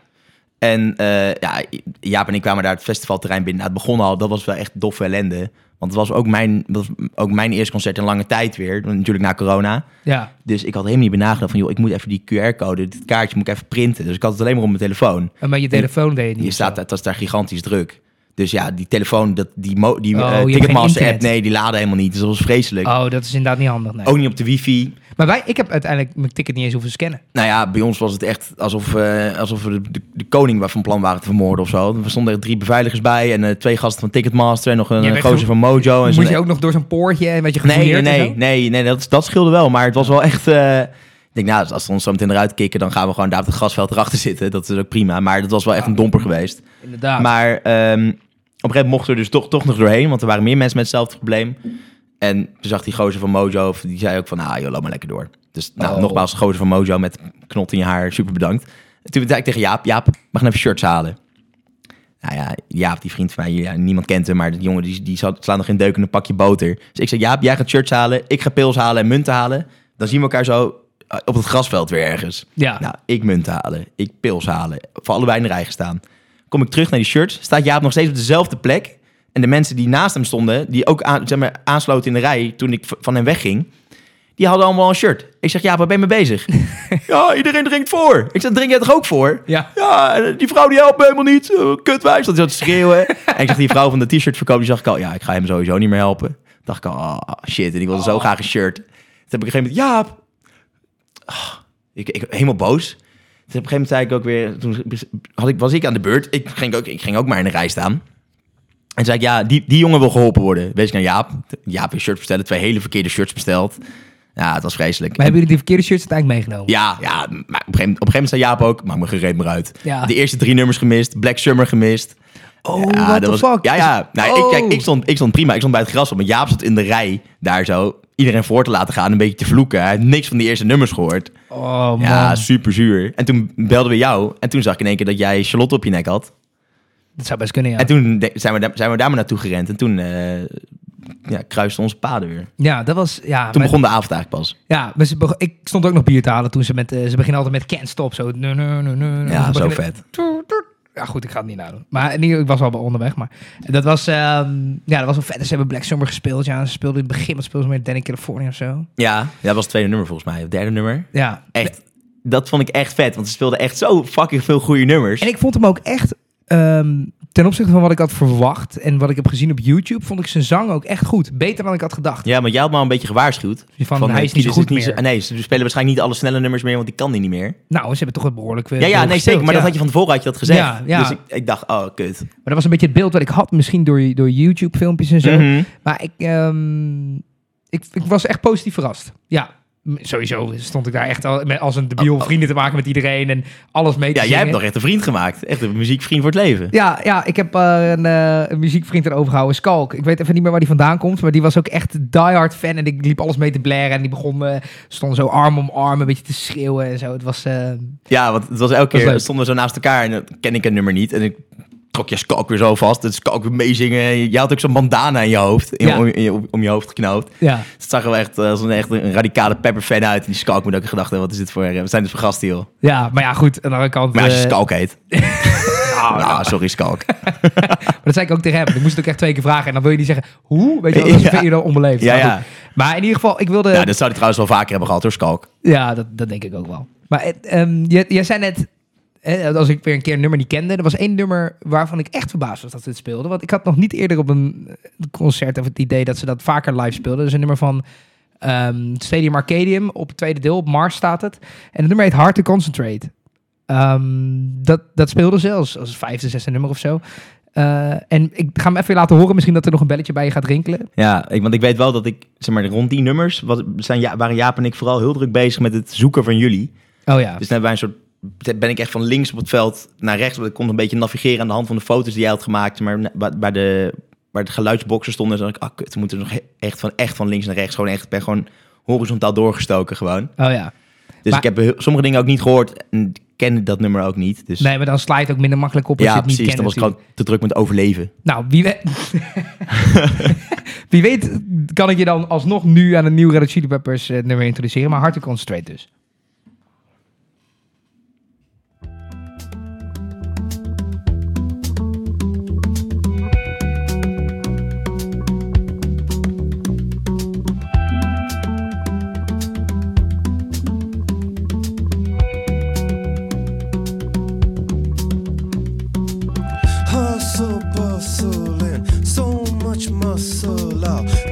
Speaker 3: En eh, ja, Jaap en ik kwamen daar het festivalterrein binnen. Nou, het begon al, dat was wel echt doffe ellende. Want het was ook mijn, was ook mijn eerste concert in lange tijd weer. Natuurlijk na corona.
Speaker 1: Ja,
Speaker 3: Dus ik had helemaal niet bij nagedacht van... joh, ik moet even die QR-code, dit kaartje moet ik even printen. Dus ik had het alleen maar op mijn telefoon.
Speaker 1: en met je telefoon deed je niet.
Speaker 3: Je staat, het was daar gigantisch druk. Dus ja, die telefoon, dat, die, mo- die
Speaker 1: Oh,
Speaker 3: eh, Ticketmaster-app,
Speaker 1: internet.
Speaker 3: nee, die laden helemaal niet. Dus dat was vreselijk.
Speaker 1: Oh, dat is inderdaad niet handig. Nee.
Speaker 3: Ook niet op de wifi.
Speaker 1: Maar wij, ik heb uiteindelijk mijn ticket niet eens hoeven scannen.
Speaker 3: Nou ja, bij ons was het echt alsof, eh, alsof we de, de, de koning van plan waren te vermoorden of zo. Er stonden er drie beveiligers bij en eh, twee gasten van Ticketmaster en nog een gozer van Mojo. En zo'n-
Speaker 1: je ook nog door zo'n poortje en met je
Speaker 3: Nee, nee, nee, nee, nee dat, dat scheelde wel. Maar het was wel echt... ik denk, nou, als ze ons zo meteen eruit kicken, dan gaan we gewoon daar op het grasveld erachter zitten. Dat is ook prima. Maar dat was wel echt een domper geweest.
Speaker 1: Inderdaad.
Speaker 3: Maar ehm, een gegeven moment mochten we er dus toch, toch nog doorheen, want er waren meer mensen met hetzelfde probleem. En toen zag die gozer van Mojo, die zei ook van, ah joh, loop maar lekker door. Dus nou,
Speaker 1: Oh.
Speaker 3: nogmaals, gozer van Mojo met knot in je haar, super bedankt. En toen zei ik tegen Jaap, Jaap, mag ik even shirts halen? Nou ja, Jaap, die vriend van mij, ja, niemand kent hem, maar die jongen die, die slaat nog geen deuk in een pakje boter. Dus ik zei, Jaap, jij gaat shirts halen, ik ga pils halen en munten halen. Dan zien we elkaar zo eh, op het grasveld weer ergens.
Speaker 1: Ja.
Speaker 3: Nou, ik munten halen, ik pils halen, voor allebei in de rij gestaan. Kom ik terug naar die shirts, staat Jaap nog steeds op dezelfde plek. En de mensen die naast hem stonden, die ook aan, zeg maar, aansloten in de rij toen ik van hem wegging, die hadden allemaal een shirt. Ik zeg, ja, waar ben je mee bezig? ja, iedereen drinkt voor. Ik zeg, drink jij toch ook voor?
Speaker 1: Ja.
Speaker 3: Ja, die vrouw die helpt me helemaal niet. Uh, kutwijs. Dat zat te schreeuwen. en ik zag die vrouw van de t-shirt verkopen, die zag ik al, ja, ik ga hem sowieso niet meer helpen. Dacht ik al, oh, shit. En ik wilde zo graag een shirt. Toen heb ik een gegeven moment, Jaap. Ah, ik, ik, helemaal boos. Toen op een gegeven moment zei ik ook weer, toen had ik, was ik aan de beurt. Ik ging ook, ik ging ook maar in de rij staan. En zei ik, ja, die, die jongen wil geholpen worden. Wees ik naar Jaap. Jaap een shirt bestellen, twee hele verkeerde shirts besteld. Ja, het was vreselijk.
Speaker 1: Maar hebben jullie die verkeerde shirts uiteindelijk meegenomen?
Speaker 3: Ja, ja maar op een, gegeven, op een gegeven moment zei Jaap ook, maak me gereed maar uit.
Speaker 1: Ja.
Speaker 3: De eerste drie nummers gemist, Black Summer gemist.
Speaker 1: Oh,
Speaker 3: ja,
Speaker 1: what the
Speaker 3: was,
Speaker 1: fuck?
Speaker 3: Ja, ja. Nou,
Speaker 1: Oh.
Speaker 3: ik, kijk, ik, stond, ik stond prima. Ik stond bij het gras, maar Jaap zat in de rij daar zo. Iedereen voor te laten gaan, een beetje te vloeken. Hij heeft niks van die eerste nummers gehoord.
Speaker 1: Oh, man.
Speaker 3: Ja, super zuur. En toen belden we jou. En toen zag ik in één keer dat jij Charlotte op je nek had.
Speaker 1: Dat zou best kunnen, ja.
Speaker 3: En toen zijn we, daar- zijn we daar maar naartoe gerend. En toen eh ja, kruisten onze paden weer.
Speaker 1: Ja, dat was... Ja,
Speaker 3: Toen begon de avond eigenlijk pas.
Speaker 1: Ja, beg- ik stond ook nog bier te halen toen ze met... eh, ze beginnen altijd met can't stop, zo.
Speaker 3: Ja, zo vet.
Speaker 1: Ja, goed, ik ga het niet nadoen. Maar in ieder- ik was al onderweg. Maar dat was, ehm, ja, dat was wel vet. Ze hebben Black Summer gespeeld. Ja, ze speelden in het begin, wat speelden ze met Danny California of zo.
Speaker 3: Ja, dat was het tweede nummer volgens mij. Het derde nummer.
Speaker 1: Ja.
Speaker 3: Echt, dat vond ik echt vet. Want ze speelden echt zo fucking veel goede nummers.
Speaker 1: En ik vond hem ook echt, ehm, ten opzichte van wat ik had verwacht en wat ik heb gezien op YouTube, vond ik zijn zang ook echt goed. Beter dan ik had gedacht.
Speaker 3: Ja, maar jij had me al een beetje gewaarschuwd.
Speaker 1: Van, hij
Speaker 3: eh,
Speaker 1: is niet zo goed meer.
Speaker 3: nee, ze spelen waarschijnlijk niet alle snelle nummers meer, want die kan die niet meer.
Speaker 1: Nou, ze hebben toch het behoorlijk weer
Speaker 3: Ja, ja, nee,
Speaker 1: gespeeld,
Speaker 3: zeker. Maar dat had je van tevoren had je dat gezegd.
Speaker 1: Ja, ja.
Speaker 3: Dus ik, ik dacht, oh, kut.
Speaker 1: Maar dat was een beetje het beeld wat ik had, misschien door, door YouTube-filmpjes en zo.
Speaker 3: Mhm.
Speaker 1: Maar ik, ehm, ik, ik was echt positief verrast. Ja, sowieso stond ik daar echt al, met, als een debiel
Speaker 3: Oh, oh.
Speaker 1: vrienden te maken met iedereen en alles mee te
Speaker 3: Ja, jij hebt nog echt een vriend gemaakt. Echt een muziekvriend voor het leven.
Speaker 1: Ja, ja, ik heb eh, een, eh, een muziekvriend erover gehouden, Skalk. Ik weet even niet meer waar die vandaan komt, maar die was ook echt diehard fan. En ik liep alles mee te blaren en die begon, eh stond zo arm om arm een beetje te schreeuwen en zo. Het was,
Speaker 3: Ja, want het was elke
Speaker 1: was
Speaker 3: keer,
Speaker 1: leuk.
Speaker 3: stonden we zo naast elkaar en dan ken ik een nummer niet. En ik trok je skalk weer zo vast. Het skalk weer meezingen. Je had ook zo'n bandana in je hoofd, in,
Speaker 1: Ja.
Speaker 3: om, in je- om je hoofd geknoopt.
Speaker 1: ja.
Speaker 3: Het zag er wel echt eh, als een, echt een radicale pepper-fan uit. En die skalk moet ook gedacht hebben, wat is dit voor... eh, We zijn dus voor gasten, joh.
Speaker 1: ja, maar ja, goed. Aan de andere kant...
Speaker 3: Maar als je
Speaker 1: eh,
Speaker 3: skalk heet...
Speaker 1: nou,
Speaker 3: Ah, sorry, skalk.
Speaker 1: Maar dat zei ik ook tegen hem. Ik moest het ook echt twee keer vragen. En dan wil je niet zeggen, hoe? Weet je wel, dat
Speaker 3: Ja.
Speaker 1: vind je dan onbeleefd.
Speaker 3: Ja,
Speaker 1: Maar
Speaker 3: ja.
Speaker 1: Maar in ieder geval, ik wilde...
Speaker 3: Ja, dat zou hij trouwens wel vaker hebben gehad, hoor, skalk.
Speaker 1: Ja, dat, dat denk ik ook wel. Maar ehm, jij, jij zei net, hè, als ik weer een keer een nummer niet kende, er was één nummer waarvan ik echt verbaasd was dat ze het speelden. Want ik had nog niet eerder op een eh, concert of het idee dat ze dat vaker live speelden. Is een nummer van ehm, Stadium Arcadium op het tweede deel, op Mars staat het. En het nummer heet Hard to Concentrate. Ehm, dat, dat speelde ze als, als vijfde, zesde nummer of zo. Eh, en ik ga hem even laten horen. Misschien dat er nog een belletje bij je gaat rinkelen.
Speaker 3: Ja, ik, want ik weet wel dat ik, zeg maar, rond die nummers... Was, zijn, ja, waren Jaap en ik vooral heel druk bezig met het zoeken van jullie.
Speaker 1: Oh ja.
Speaker 3: Dus dan hebben wij een soort... Ben ik echt van links op het veld naar rechts. Ik kon een beetje navigeren aan de hand van de foto's die jij had gemaakt. Maar bij de, waar de geluidsboxen stonden, zag ik... Ah, kut, we moeten nog echt van, echt van links naar rechts. Gewoon echt, ben gewoon horizontaal doorgestoken gewoon.
Speaker 1: Oh ja.
Speaker 3: Dus
Speaker 1: Maar-
Speaker 3: ik heb sommige dingen ook niet gehoord. En ken dat nummer ook niet. Dus
Speaker 1: Nee, maar dan sla je het ook minder makkelijk op als je
Speaker 3: ja,
Speaker 1: het niet
Speaker 3: precies.
Speaker 1: kent.
Speaker 3: Dan was ik gewoon te druk met overleven.
Speaker 1: Nou, wie weet... wie weet kan ik je dan alsnog nu aan een nieuw Red Hot Chili Peppers eh, nummer introduceren. Maar Hard to Concentrate dus.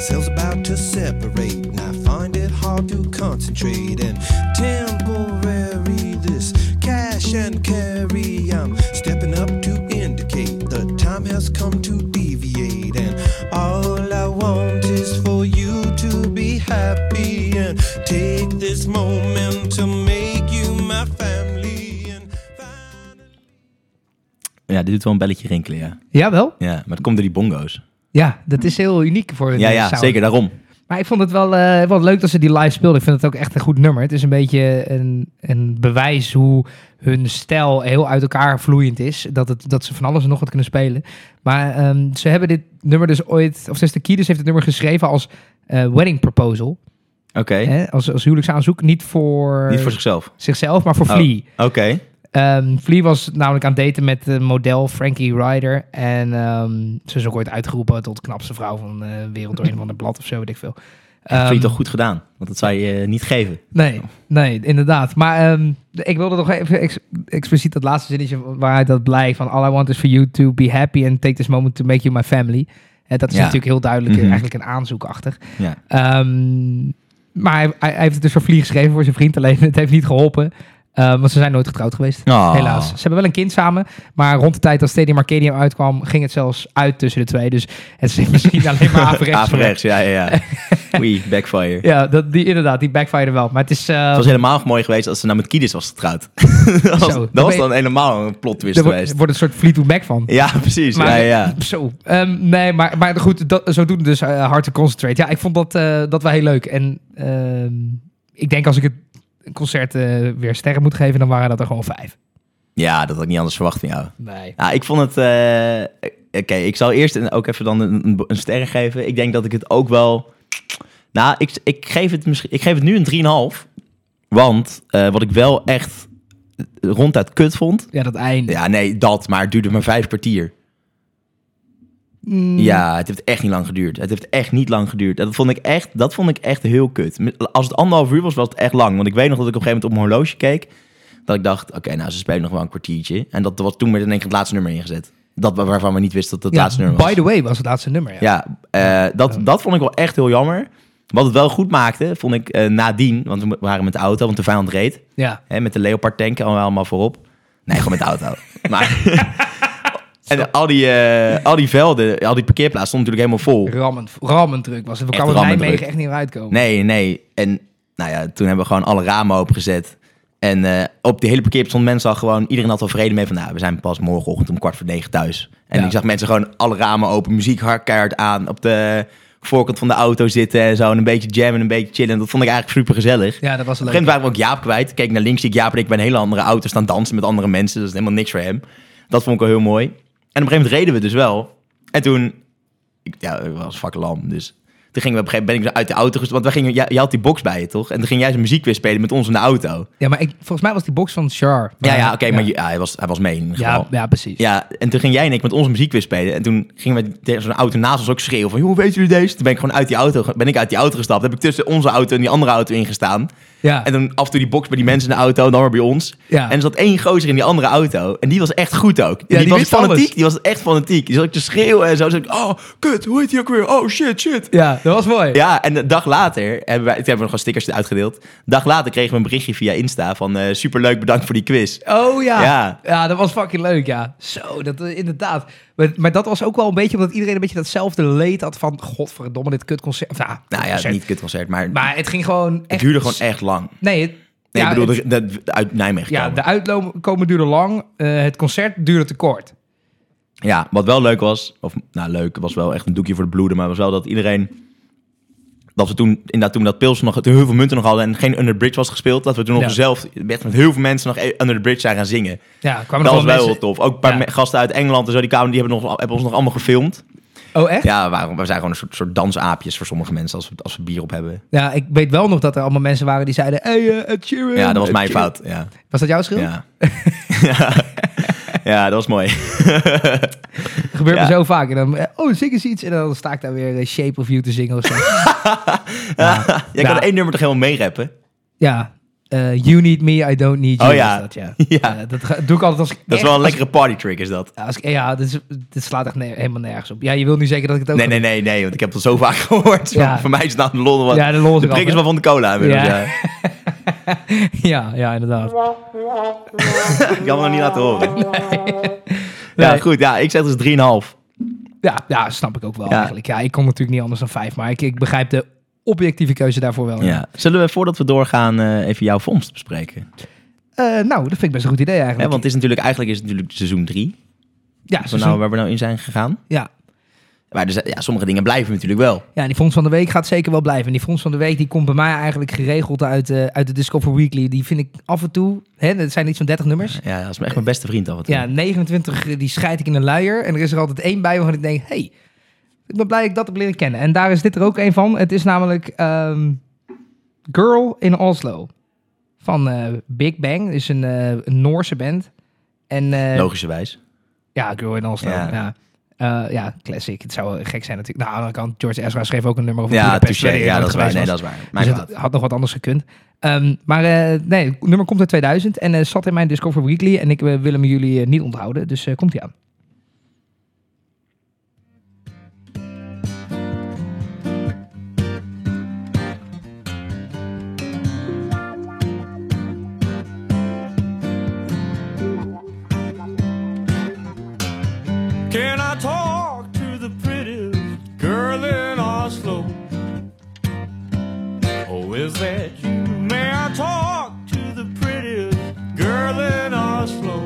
Speaker 5: Cells about to separate, and I find it hard to concentrate. And temporary, this cash and carry. I'm stepping up to indicate the time has come to deviate. And all I want is for you to be happy and take this moment to make you my family. And finally.
Speaker 3: Ja, dit doet wel een belletje rinkelen, ja.
Speaker 1: Jawel.
Speaker 3: Ja, maar het komt door die bongo's.
Speaker 1: Ja, dat is heel uniek voor een
Speaker 3: Ja,
Speaker 1: eh,
Speaker 3: ja,
Speaker 1: sound.
Speaker 3: zeker daarom.
Speaker 1: Maar ik vond het wel, eh, wel leuk dat ze die live speelden. Ik vind het ook echt een goed nummer. Het is een beetje een, een bewijs hoe hun stijl heel uit elkaar vloeiend is. Dat, het, dat ze van alles en nog wat kunnen spelen. Maar ehm, ze hebben dit nummer dus ooit... Of Sister Kiedis heeft het nummer geschreven als eh, wedding proposal.
Speaker 3: Oké.
Speaker 1: Als, als huwelijksaanzoek. Niet voor,
Speaker 3: Niet voor zichzelf.
Speaker 1: zichzelf, maar voor
Speaker 3: Oh.
Speaker 1: Flea.
Speaker 3: Oké.
Speaker 1: Flea was namelijk aan het daten met de model Frankie Ryder. En ehm, ze is ook ooit uitgeroepen tot knapste vrouw van de wereld door een van de blad of zo, weet ik veel.
Speaker 3: Dat vind je toch goed gedaan? Want dat zou je eh, niet geven.
Speaker 1: Nee, nee, inderdaad. Maar ehm, ik wilde nog even ex- expliciet dat laatste zinnetje waaruit dat blijkt van all I want is for you to be happy and take this moment to make you my family. En dat is
Speaker 3: Ja.
Speaker 1: natuurlijk heel duidelijk eh,
Speaker 3: Mhm.
Speaker 1: eigenlijk een aanzoekachtig.
Speaker 3: Ja.
Speaker 1: Maar hij, hij heeft het dus voor Vlieg geschreven voor zijn vriend, alleen het heeft niet geholpen. Ehm, want ze zijn nooit getrouwd geweest.
Speaker 3: Oh.
Speaker 1: Helaas. Ze hebben wel een kind samen. Maar rond de tijd dat Stadium Arcadium uitkwam, ging het zelfs uit tussen de twee. Dus het is misschien alleen maar averechts.
Speaker 3: Averechts, ja, ja, ja. Oei, backfire.
Speaker 1: Ja, dat, die, inderdaad, die backfire wel. Maar het is... eh,
Speaker 3: Het was helemaal mooi geweest als ze nou met Kiedis was getrouwd. dat was,
Speaker 1: Zo,
Speaker 3: dat
Speaker 1: dan
Speaker 3: was
Speaker 1: je-
Speaker 3: dan helemaal een plot twist
Speaker 1: wordt,
Speaker 3: geweest.
Speaker 1: wordt een soort Fleetwood Mac van.
Speaker 3: Ja, precies.
Speaker 1: Maar,
Speaker 3: ja, ja.
Speaker 1: Zo. Ehm, nee, maar, maar goed, dat, zo doen dus eh, hard to concentrate. Ja, ik vond dat, eh, dat wel heel leuk. En ehm, ik denk als ik het concert eh, weer sterren moet geven, dan waren dat er gewoon vijf.
Speaker 3: ja, dat had ik niet anders verwacht van jou.
Speaker 1: Nee.
Speaker 3: Ja, ik vond het... eh, Oké, ik zal eerst een- ook even dan een, een, een sterren geven. Ik denk dat ik het ook wel... Nou, ik, ik, geef, het misschien, ik geef het nu een 3,5. Want eh, wat ik wel echt ronduit kut vond...
Speaker 1: Ja, dat einde.
Speaker 3: Ja, nee, dat. Maar het duurde maar vijf kwartier.
Speaker 1: Mm,
Speaker 3: Ja, het heeft echt niet lang geduurd. Het heeft echt niet lang geduurd. Dat vond ik echt, dat vond ik echt heel kut. Als het anderhalf uur was, was het echt lang. Want ik weet nog dat ik op een gegeven moment op mijn horloge keek. Dat ik dacht, oké, nou, ze spelen nog wel een kwartiertje. En dat was toen werd in één keer het laatste nummer ingezet. Dat wa- waarvan we niet wisten dat het
Speaker 1: Ja,
Speaker 3: laatste nummer was.
Speaker 1: by the way was het laatste nummer. Ja.
Speaker 3: Ja, eh, dat, dat vond ik wel echt heel jammer. Wat het wel goed maakte, vond ik eh, nadien. Want we waren met de auto, want de vijand reed.
Speaker 1: Ja.
Speaker 3: Hè, met de Leopard tank allemaal, allemaal voorop. Nee, gewoon met de auto. maar, en al die, eh, al die velden, al die parkeerplaatsen stonden natuurlijk helemaal vol.
Speaker 1: Rammend, rammend druk was het. We kwamen in Nijmegen echt niet meer uitkomen.
Speaker 3: Nee, nee. En nou ja, toen hebben we gewoon alle ramen opengezet. En eh, op die hele parkeerplaats stonden mensen al gewoon... Iedereen had wel vrede mee van... Nou, we zijn pas morgenochtend om kwart voor negen thuis. En
Speaker 1: Ja.
Speaker 3: ik zag mensen gewoon alle ramen open. Muziek hard keihard aan. Op de voorkant van de auto zitten en zo. En een beetje jammen, een beetje chillen. Dat vond ik eigenlijk super gezellig.
Speaker 1: Ja, dat was
Speaker 3: Op
Speaker 1: leuk.
Speaker 3: een gegeven moment waren we ook Jaap kwijt. Keek naar links, zie ik Jaap en ik bij een hele andere auto staan dansen met andere mensen. Dat is helemaal niks voor hem. Dat vond ik wel heel mooi. En op een gegeven moment reden we dus wel. En toen, ik, ja, ik was fucking lam, dus... Toen gingen we op een gegeven moment ben ik uit de auto gestapt. Want we gingen, jij, jij had die box bij je, toch? En toen ging jij zijn muziek weer spelen met ons in de auto.
Speaker 1: Ja, maar ik, volgens mij was die box van Char.
Speaker 3: Ja, ja, oké,
Speaker 1: ja.
Speaker 3: maar ja, hij, was, hij was mee in ieder
Speaker 1: Ja,
Speaker 3: geval.
Speaker 1: ja, precies.
Speaker 3: Ja, en toen ging jij en ik met onze muziek weer spelen. En toen gingen we tegen zo'n auto naast ons ook schreeuwen van... Joh, weten jullie deze? Toen ben ik gewoon uit die auto, ben ik uit die auto gestapt. Heb ik tussen onze auto en die andere auto ingestaan.
Speaker 1: Ja.
Speaker 3: En dan af en toe die box bij die mensen in de auto, dan weer bij ons.
Speaker 1: Ja.
Speaker 3: En er zat één gozer in die andere auto. En die was echt goed ook.
Speaker 1: Ja,
Speaker 3: die,
Speaker 1: die
Speaker 3: was fanatiek.
Speaker 1: alles.
Speaker 3: Die was echt fanatiek. Die zat ook te schreeuwen en zo. Zo, oh, kut, hoe heet die ook weer? Oh, shit, shit.
Speaker 1: ja, dat was mooi.
Speaker 3: Ja, en een dag later hebben wij, toen hebben we nog gewoon stickers uitgedeeld. Een dag later kregen we een berichtje via Insta van eh superleuk, bedankt voor die quiz.
Speaker 1: Oh ja.
Speaker 3: Ja.
Speaker 1: ja. dat was fucking leuk, ja. Zo, dat inderdaad. Maar, maar dat was ook wel een beetje omdat iedereen een beetje datzelfde leed had van... Godverdomme, dit kutconcert. Nou,
Speaker 3: Nou ja,
Speaker 1: concert.
Speaker 3: niet kutconcert, maar,
Speaker 1: Maar het ging gewoon echt...
Speaker 3: het duurde gewoon echt lang.
Speaker 1: Nee, het,
Speaker 3: Nee,
Speaker 1: ja,
Speaker 3: ik bedoel,
Speaker 1: het-
Speaker 3: de, de- uit Nijmegen
Speaker 1: ja,
Speaker 3: komen.
Speaker 1: de uitkomen duurde lang. eh, het concert duurde te kort.
Speaker 3: Ja, wat wel leuk was, of nou leuk, was wel echt een doekje voor de bloeden, maar was wel dat iedereen, dat we toen, inderdaad toen dat Pils nog, toen heel veel munten nog hadden en geen Under the Bridge was gespeeld, dat we toen nog
Speaker 1: Ja.
Speaker 3: zelf met met heel veel mensen nog Under the Bridge zijn gaan zingen.
Speaker 1: Ja, kwamen
Speaker 3: Dat was wel heel tof. Ook een paar
Speaker 1: Ja.
Speaker 3: gasten uit Engeland en zo, die kwamen, die hebben, nog, hebben ons nog allemaal gefilmd.
Speaker 1: Oh, echt? Ja.
Speaker 3: Ja, we, waren, we zijn gewoon een soort, soort dansaapjes voor sommige mensen als we, als we bier op hebben.
Speaker 1: ik weet wel nog dat er allemaal mensen waren die zeiden... Hey, eh, Ed Sheeran,
Speaker 3: Ja, dat was mijn fout. Ja.
Speaker 1: Was dat jouw schuld?
Speaker 3: Ja. ja. ja, dat was mooi.
Speaker 1: Dat gebeurt
Speaker 3: Ja.
Speaker 1: me zo vaak. En dan, eh, oh, zing eens iets. En dan sta ik daar weer eh, Shape of You te zingen of zo.
Speaker 3: Jij kan
Speaker 1: Ja.
Speaker 3: één nummer toch helemaal meereppen?
Speaker 1: ja. eh, you need me, I don't need you.
Speaker 3: Oh ja.
Speaker 1: dat, ja.
Speaker 3: Ja.
Speaker 1: Dat ga- doe ik altijd als ik
Speaker 3: Dat is wel een lekkere party trick, is dat?
Speaker 1: Als ik, ja, dit, is, dit slaat echt ne- helemaal nergens op. Ja, je wil nu zeker dat ik het ook
Speaker 3: Nee, nee, nee, nee, want ik heb het zo vaak gehoord.
Speaker 1: Ja.
Speaker 3: Voor mij is het nou de lol.
Speaker 1: Ja, de lol is
Speaker 3: de wel van de cola
Speaker 1: Ja.
Speaker 3: ja.
Speaker 1: ja, ja, inderdaad.
Speaker 3: Ik kan nog niet laten horen. Ja,
Speaker 1: Nee.
Speaker 3: goed. Ja, ik zeg dus 3,5.
Speaker 1: Ja, ja, snap ik ook wel
Speaker 3: Ja.
Speaker 1: eigenlijk. Ja, ik kon natuurlijk niet anders dan vijf. Maar ik, ik begrijp de objectieve keuze daarvoor wel.
Speaker 3: Ja. Zullen we, voordat we doorgaan, eh, even jouw vondst bespreken?
Speaker 1: Eh, nou, dat vind ik best een goed idee eigenlijk.
Speaker 3: Want het is natuurlijk, eigenlijk is het natuurlijk seizoen 3.
Speaker 1: ja,
Speaker 3: Waar,
Speaker 1: seizoen-
Speaker 3: we nou, waar we nou in zijn gegaan.
Speaker 1: ja.
Speaker 3: Maar dus, ja, sommige dingen blijven natuurlijk wel.
Speaker 1: Ja, die Fonds van de Week gaat zeker wel blijven. En die Fonds van de Week die komt bij mij eigenlijk geregeld uit, eh, uit de Discover Weekly. Die vind ik af en toe, hè, het zijn iets van 30 nummers.
Speaker 3: Ja, dat is echt mijn beste vriend af en toe.
Speaker 1: Ja, 29 eh, die scheid ik in een luier. En er is er altijd één bij waarvan ik denk, hey, ik ben blij dat ik dat heb leren kennen. En daar is dit er ook een van. Het is namelijk ehm, Girl in Oslo. Van eh, Big Bang. is een, een Noorse band. En
Speaker 3: Logischerwijs.
Speaker 1: ja, Girl in Oslo.
Speaker 3: Ja.
Speaker 1: Ja. Ja. ja, classic. Het zou gek zijn natuurlijk. Nou, aan de andere kant, George Ezra schreef ook een nummer over
Speaker 3: Ja,
Speaker 1: Budapest,
Speaker 3: touché. Ja, dat is waar. Nee, dat is waar.
Speaker 1: Dus het had nog wat anders gekund. Ehm, maar eh, nee, het nummer komt uit 2000 en eh, zat in mijn Discover Weekly. En ik eh, wil hem jullie eh, niet onthouden. Dus eh, komt hij aan.
Speaker 6: Can I talk to the prettiest girl in Oslo? Oh, is that you? May I talk to the prettiest girl in Oslo?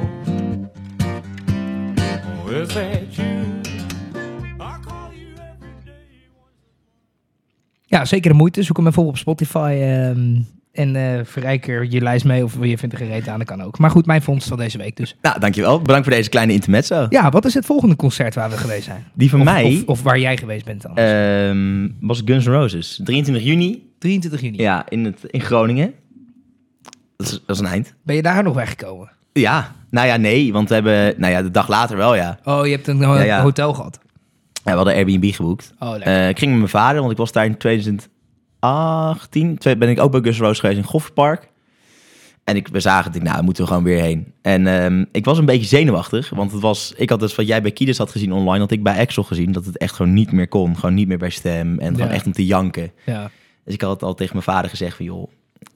Speaker 6: Oh, is that you?
Speaker 1: Ja, zeker de moeite. Zoek hem even op Spotify. ehm, en eh verrijk er je lijst mee of je vindt er gereed aan, dat kan ook. Maar goed, mijn vondst van deze week dus.
Speaker 3: Nou, dankjewel. Bedankt voor deze kleine intermezzo.
Speaker 1: Ja, wat is het volgende concert waar we geweest zijn?
Speaker 3: Die van
Speaker 1: Of,
Speaker 3: mij
Speaker 1: Of, of waar jij geweest bent dan?
Speaker 3: ehm, was Guns N' Roses. 23 juni.
Speaker 1: 23 juni.
Speaker 3: Ja, in, het, in Groningen. Dat is, dat is een eind.
Speaker 1: Ben je daar nog weggekomen?
Speaker 3: Ja, nou ja, nee. Want we hebben, nou ja, de dag later wel, ja.
Speaker 1: Oh, je hebt een ho-
Speaker 3: Ja, ja.
Speaker 1: hotel gehad.
Speaker 3: ja we hadden Airbnb geboekt.
Speaker 1: Oh, lekker.
Speaker 3: Eh, ik ging met mijn vader, want ik was daar in 2018. Twee- Ben ik ook bij Guns N' Roses geweest in Goffertpark. En ik, we zagen het, ik, nou, daar moeten we gewoon weer heen. En ehm, ik was een beetje zenuwachtig, want het was, ik had dus wat jij bij Kiedis had gezien online, had ik bij Axel gezien, dat het echt gewoon niet meer kon. Gewoon niet meer bij stem en gewoon
Speaker 1: Ja.
Speaker 3: echt om te janken.
Speaker 1: ja.
Speaker 3: Dus ik had al tegen mijn vader gezegd van, joh,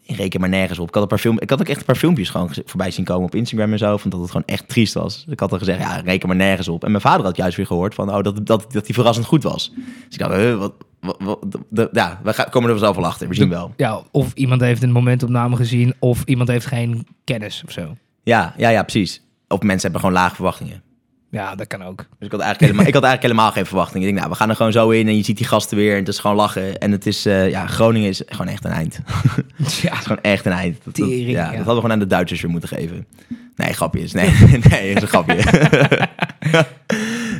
Speaker 3: reken maar nergens op. Ik had, een paar film, ik had ook echt een paar filmpjes gewoon voorbij zien komen op Instagram en zo, van dat het gewoon echt triest was. Dus ik had al gezegd, ja, reken maar nergens op. En mijn vader had juist weer gehoord van, oh, dat, dat, dat die verrassend goed was. Dus ik dacht, wat, ja, we gaan, komen er zelf wel achter, we zien wel.
Speaker 1: ja, of iemand heeft een momentopname gezien, of iemand heeft geen kennis of zo.
Speaker 3: Ja, ja, ja, precies. Of mensen hebben gewoon lage verwachtingen.
Speaker 1: Ja, dat kan ook.
Speaker 3: Dus ik had eigenlijk helemaal, ik had eigenlijk helemaal geen verwachtingen. Ik denk, nou, we gaan er gewoon zo in en je ziet die gasten weer en het is gewoon lachen. En het is, eh, ja, Groningen is gewoon echt een eind. Het
Speaker 1: Ja,
Speaker 3: is gewoon echt een eind. Dat, dat-
Speaker 1: Tering,
Speaker 3: ja,
Speaker 1: ja.
Speaker 3: dat hadden we gewoon aan de Duitsers weer moeten geven. Nee, grapjes. Nee, nee, is een grapje.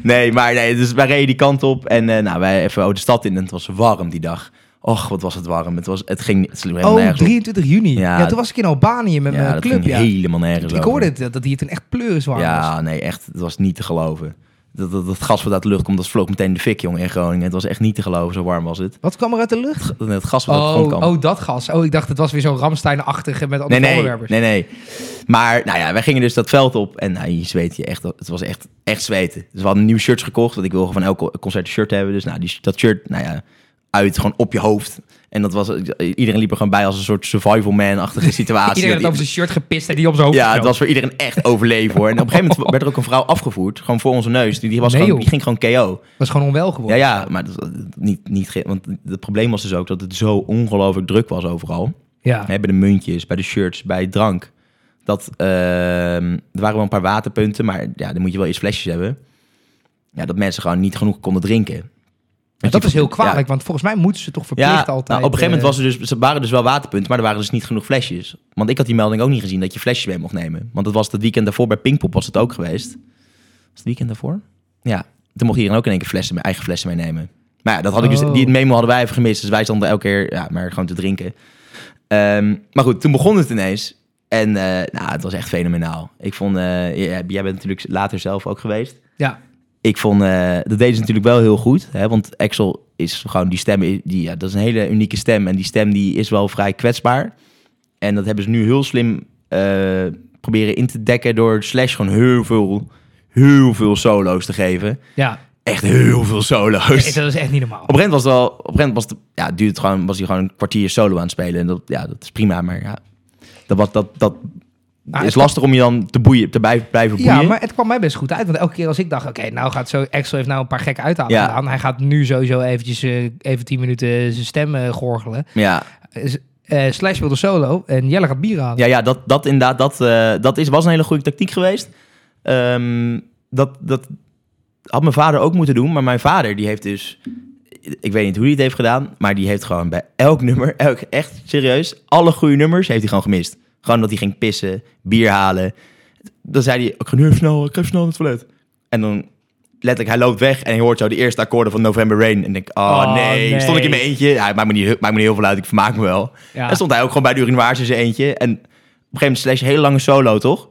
Speaker 3: nee, maar nee, dus wij reden die kant op en eh, nou, wij even oh, de stad in en het was warm die dag. Och, wat was het warm. Het, was, het ging, het sloeg helemaal
Speaker 1: Oh,
Speaker 3: nergens op.
Speaker 1: 23 juni. Ja.
Speaker 3: Ja.
Speaker 1: toen was ik in Albanië met
Speaker 3: Ja,
Speaker 1: mijn
Speaker 3: dat
Speaker 1: club.
Speaker 3: ging
Speaker 1: Ja.
Speaker 3: helemaal nergens
Speaker 1: Ik hoorde het, dat hier toen echt pleuriswarm was.
Speaker 3: Ja, nee, echt. Het was niet te geloven. Dat, dat, dat gas wat uit de lucht komt, dat vloog meteen de fik, jongen, in Groningen. Het was echt niet te geloven, zo warm was het.
Speaker 1: Wat kwam er uit de lucht?
Speaker 3: Dat- Het gas wat uit
Speaker 1: Oh,
Speaker 3: kwam.
Speaker 1: oh, dat gas. Oh, ik dacht het was weer zo'n Ramstein-achtige met
Speaker 3: nee,
Speaker 1: andere
Speaker 3: nee,
Speaker 1: onderwerpers.
Speaker 3: nee, nee. Maar, nou ja, wij gingen dus dat veld op en nou, je zweet je echt. Het was echt, echt zweten. Dus we hadden nieuwe shirts gekocht, want ik wil van elk concert een shirt hebben. Dus nou, die, dat shirt, nou ja, uit, gewoon op je hoofd. En dat was, iedereen liep er gewoon bij als een soort survival man-achtige situatie.
Speaker 1: Iedereen had over zijn shirt gepist en die op zijn hoofd
Speaker 3: Ja, het was voor iedereen echt overleven hoor. En op een gegeven moment werd er ook een vrouw afgevoerd, gewoon voor onze neus. Die, die, was
Speaker 1: Nee,
Speaker 3: gewoon, die ging gewoon KO.
Speaker 1: Is gewoon onwel
Speaker 3: Ja,
Speaker 1: geworden.
Speaker 3: ja, maar dat, niet, niet, want het probleem was dus ook dat het zo ongelooflijk druk was overal.
Speaker 1: Ja.
Speaker 3: Hè, bij de muntjes, bij de shirts, bij drank. Dat, ehm, er waren wel een paar waterpunten, maar ja, dan moet je wel eens flesjes hebben. Ja, dat mensen gewoon niet genoeg konden drinken.
Speaker 1: Maar dat is heel kwalijk,
Speaker 3: Ja.
Speaker 1: want volgens mij moeten ze toch verplicht
Speaker 3: Ja,
Speaker 1: altijd...
Speaker 3: nou, op een gegeven moment
Speaker 1: eh,
Speaker 3: was er dus, ze waren dus wel waterpunten, maar er waren dus niet genoeg flesjes. Want ik had die melding ook niet gezien dat je flesjes mee mocht nemen. Want dat was het weekend daarvoor bij Pinkpop was het ook geweest. Was het weekend daarvoor? Ja, toen mocht iedereen ook in één keer flessen, eigen flessen meenemen. Maar ja, dat had ik dus,
Speaker 1: Oh.
Speaker 3: die memo hadden wij even gemist. Dus wij stonden elke keer ja, maar gewoon te drinken. Ehm, maar goed, toen begon het ineens. En eh, nou, het was echt fenomenaal. Ik vond, eh, jij, jij bent natuurlijk later zelf ook geweest.
Speaker 1: Ja,
Speaker 3: Ik vond, eh, dat deden ze natuurlijk wel heel goed. Hè? Want Axel is gewoon die stem, die, ja, dat is een hele unieke stem. En die stem die is wel vrij kwetsbaar. En dat hebben ze nu heel slim eh, proberen in te dekken door Slash gewoon heel veel, heel veel solo's te geven.
Speaker 1: ja.
Speaker 3: Echt heel veel solo's.
Speaker 1: dat is echt niet normaal.
Speaker 3: Op een gegeven was het wel, op een gegeven was het, ja, duurde het gewoon, was hij gewoon een kwartier solo aan het spelen. En dat, ja, dat is prima, maar ja, dat, was, dat, dat Is
Speaker 1: het-
Speaker 3: lastig om je dan te boeien, te blijven boeien.
Speaker 1: Ja, maar het kwam mij best goed uit. Want elke keer als ik dacht, oké, nou gaat zo... Axel heeft nou een paar gekke uithalen
Speaker 3: Ja.
Speaker 1: gedaan. Hij gaat nu sowieso eventjes eh, even tien minuten zijn stem eh, gorgelen.
Speaker 3: ja,
Speaker 1: eh, Slash wilde solo en Jelle gaat bier halen.
Speaker 3: Ja, ja dat, dat inderdaad, dat, dat is, was een hele goede tactiek geweest. Ehm, dat, dat, had mijn vader ook moeten doen, maar mijn vader die heeft dus... Ik weet niet hoe hij het heeft gedaan, maar die heeft gewoon bij elk nummer, elk, echt serieus, alle goede nummers heeft hij gewoon gemist. Gewoon dat hij ging pissen, bier halen. Dan zei hij, ik ga nu even snel, ik ga even snel naar het toilet. En dan letterlijk, hij loopt weg en je hoort zo de eerste akkoorden van November Rain. En denk ik, oh,
Speaker 1: Oh,
Speaker 3: nee.
Speaker 1: nee.
Speaker 3: stond ik in mijn eentje. Ja, maakt me, niet, maakt me niet heel veel uit, ik vermaak me wel.
Speaker 1: Ja.
Speaker 3: En stond hij ook gewoon bij de urinoirs in zijn eentje. En op een gegeven moment slash een hele lange solo, toch?